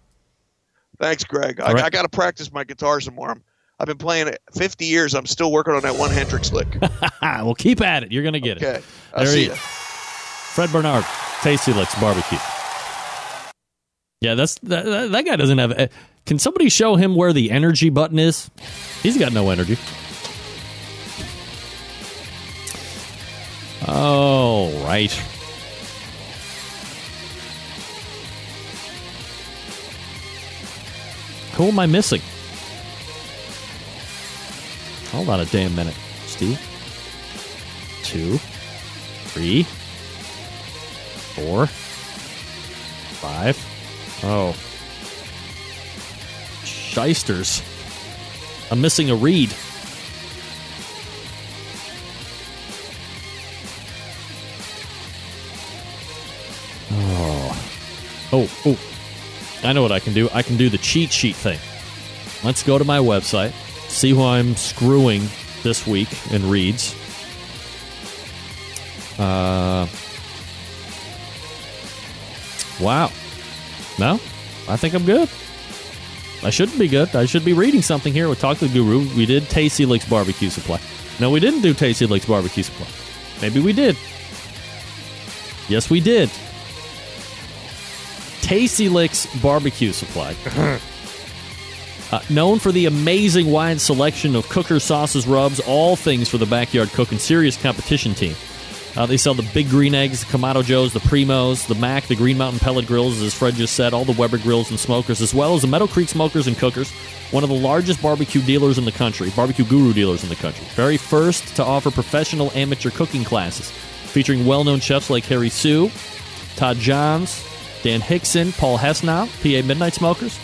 Thanks, Greg. I, right. I got to practice my guitar some more. I'm, I've been playing it 50 years. I'm still working on that one Hendrix lick. well, keep at it. You're going to get it. Okay. it. I'll There see is. Fred Bernard, Tasty Licks Barbecue. Yeah, that's that, that, that guy doesn't have. uh, Can somebody show him where the energy button is? He's got no energy. Oh, right. Who am I missing? Hold on a damn minute, Steve. Two, three, four, five. Oh. Shysters. I'm missing a read. Oh. Oh, oh. I know what I can do. I can do the cheat sheet thing. Let's go to my website, see who I'm screwing this week in reads. Uh, wow. No, I think I'm good. I shouldn't be good. I should be reading something here. We talked to the guru. We did Tasty Licks Barbecue Supply. No, we didn't do Tasty Licks Barbecue Supply. Maybe we did. Yes, we did. Tasty Licks Barbecue Supply. Uh, known for the amazing wide selection of cookers, sauces, rubs, all things for the backyard cooking, serious competition team. Uh, they sell the Big Green Eggs, the Kamado Joes, the Primos, the Mac, the Green Mountain Pellet Grills, as Fred just said, all the Weber Grills and Smokers, as well as the Meadow Creek Smokers and Cookers, one of the largest barbecue dealers in the country, barbecue guru dealers in the country. Very first to offer professional amateur cooking classes, featuring well known chefs like Harry Soo, Todd Johns, Dan Hickson, Paul Hessnow, PA Midnight Smokers.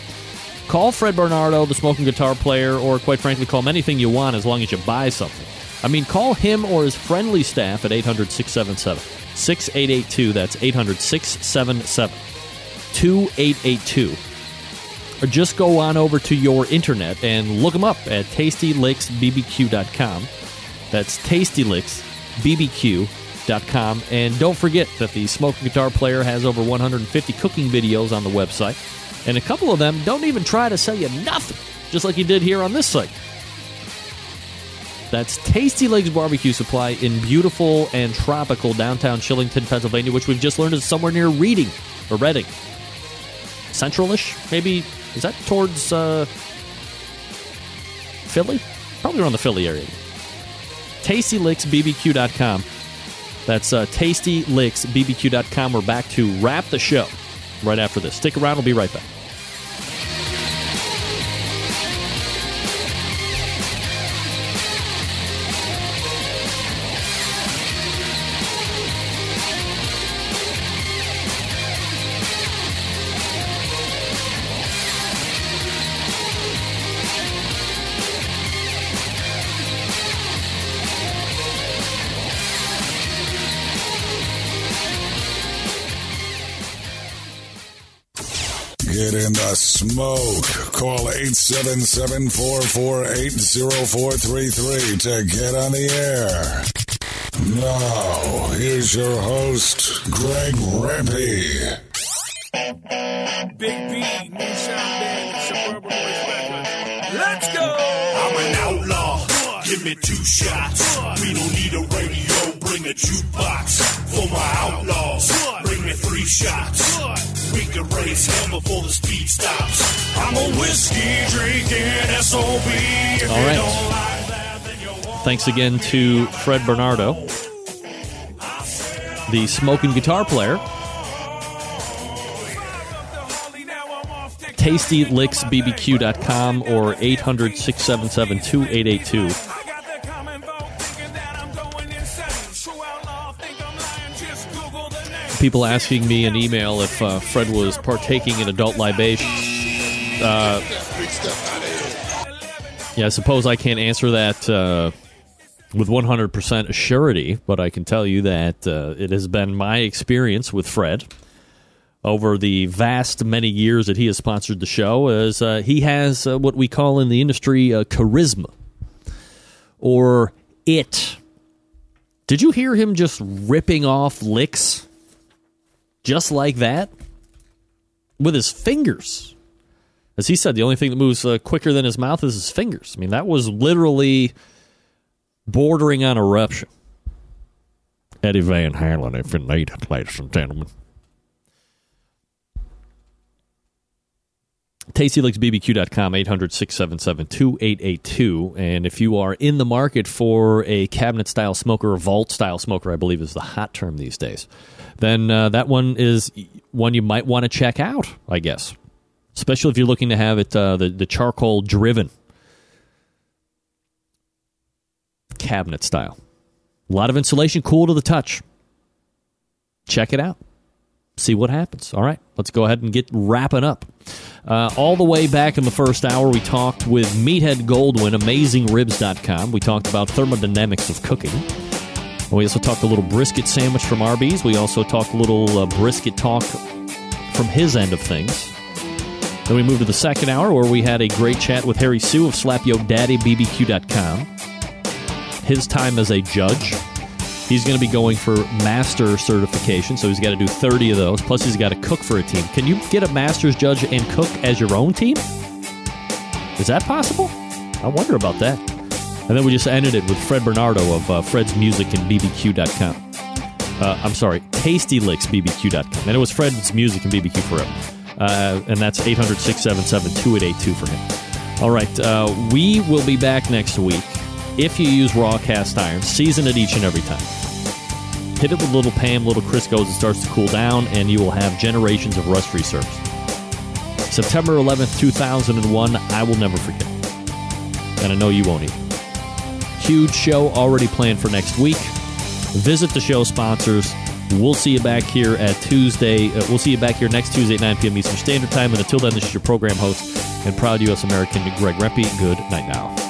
Call Fred Bernardo, the smoking guitar player, or quite frankly, call him anything you want as long as you buy something. I mean, call him or his friendly staff at 800 677 6882. That's 800 677 2882. Or just go on over to your internet and look them up at tastylicksbbq.com. That's tastylicksbbq.com. And don't forget that the Smoking Guitar Player has over 150 cooking videos on the website. And a couple of them don't even try to sell you nothing, just like you did here on this site. That's Tasty Licks Barbecue Supply in beautiful and tropical downtown Shillington, Pennsylvania, which we've just learned is somewhere near Reading or Reading. Centralish, maybe. Is that towards uh, Philly? Probably around the Philly area. TastyLicksBBQ.com. That's uh, TastyLicksBBQ.com. We're back to wrap the show right after this. Stick around. We'll be right back. Get in the smoke. Call 877-448-0433 to get on the air. Now, here's your host, Greg Rempe. Big B, Moonshine Band, and Suburban Boys Let's go! I'm an outlaw. Give me two shots. We don't need a radio. Bring a jukebox for my outlaws. Bring me three shots. We can raise hell before the speed stops. I'm a whiskey drinking SOB. If All don't like that, Thanks again to Fred Bernardo, the smoking guitar player. TastyLicksBBQ.com or 800 677 2882. People asking me an email if uh, Fred was partaking in adult libation. Uh, yeah, I suppose I can't answer that uh, with 100% surety, but I can tell you that uh, it has been my experience with Fred over the vast many years that he has sponsored the show as uh, he has uh, what we call in the industry charisma. or it. Did you hear him just ripping off licks just like that with his fingers? As he said, the only thing that moves uh, quicker than his mouth is his fingers. I mean, that was literally bordering on eruption. Eddie Van Halen, if you need it, ladies and gentlemen. TastyLicksBBQ.com, 800 677 2882. And if you are in the market for a cabinet style smoker, vault style smoker, I believe is the hot term these days, then uh, that one is one you might want to check out, I guess. Especially if you're looking to have it uh, the, the charcoal driven cabinet style. A lot of insulation, cool to the touch. Check it out. See what happens. All right, let's go ahead and get wrapping up. Uh, all the way back in the first hour, we talked with Meathead Goldwyn, AmazingRibs.com. We talked about thermodynamics of cooking. We also talked a little brisket sandwich from Arby's. We also talked a little uh, brisket talk from his end of things. Then we moved to the second hour where we had a great chat with Harry Soo of SlapYoDaddyBBQ.com his time as a judge. He's going to be going for master certification, so he's got to do 30 of those. Plus, he's got to cook for a team. Can you get a master's judge and cook as your own team? Is that possible? I wonder about that. And then we just ended it with Fred Bernardo of uh, Fred's Music and BBQ.com. Uh, I'm sorry, TastyLicksBBQ.com. And it was Fred's Music and BBQ forever. Uh, and that's 800 677 2882 for him. All right, uh, we will be back next week if you use raw cast iron. Season it each and every time. Hit it with little Pam, little Crisco as it starts to cool down, and you will have generations of rust free serves. September 11th, 2001, I will never forget. And I know you won't either. Huge show already planned for next week. Visit the show sponsors. We'll see you back here at Tuesday. Uh, we'll see you back here next Tuesday at 9 p.m. Eastern Standard Time. And until then, this is your program host and proud U.S. American, Greg Rempe. Good night now.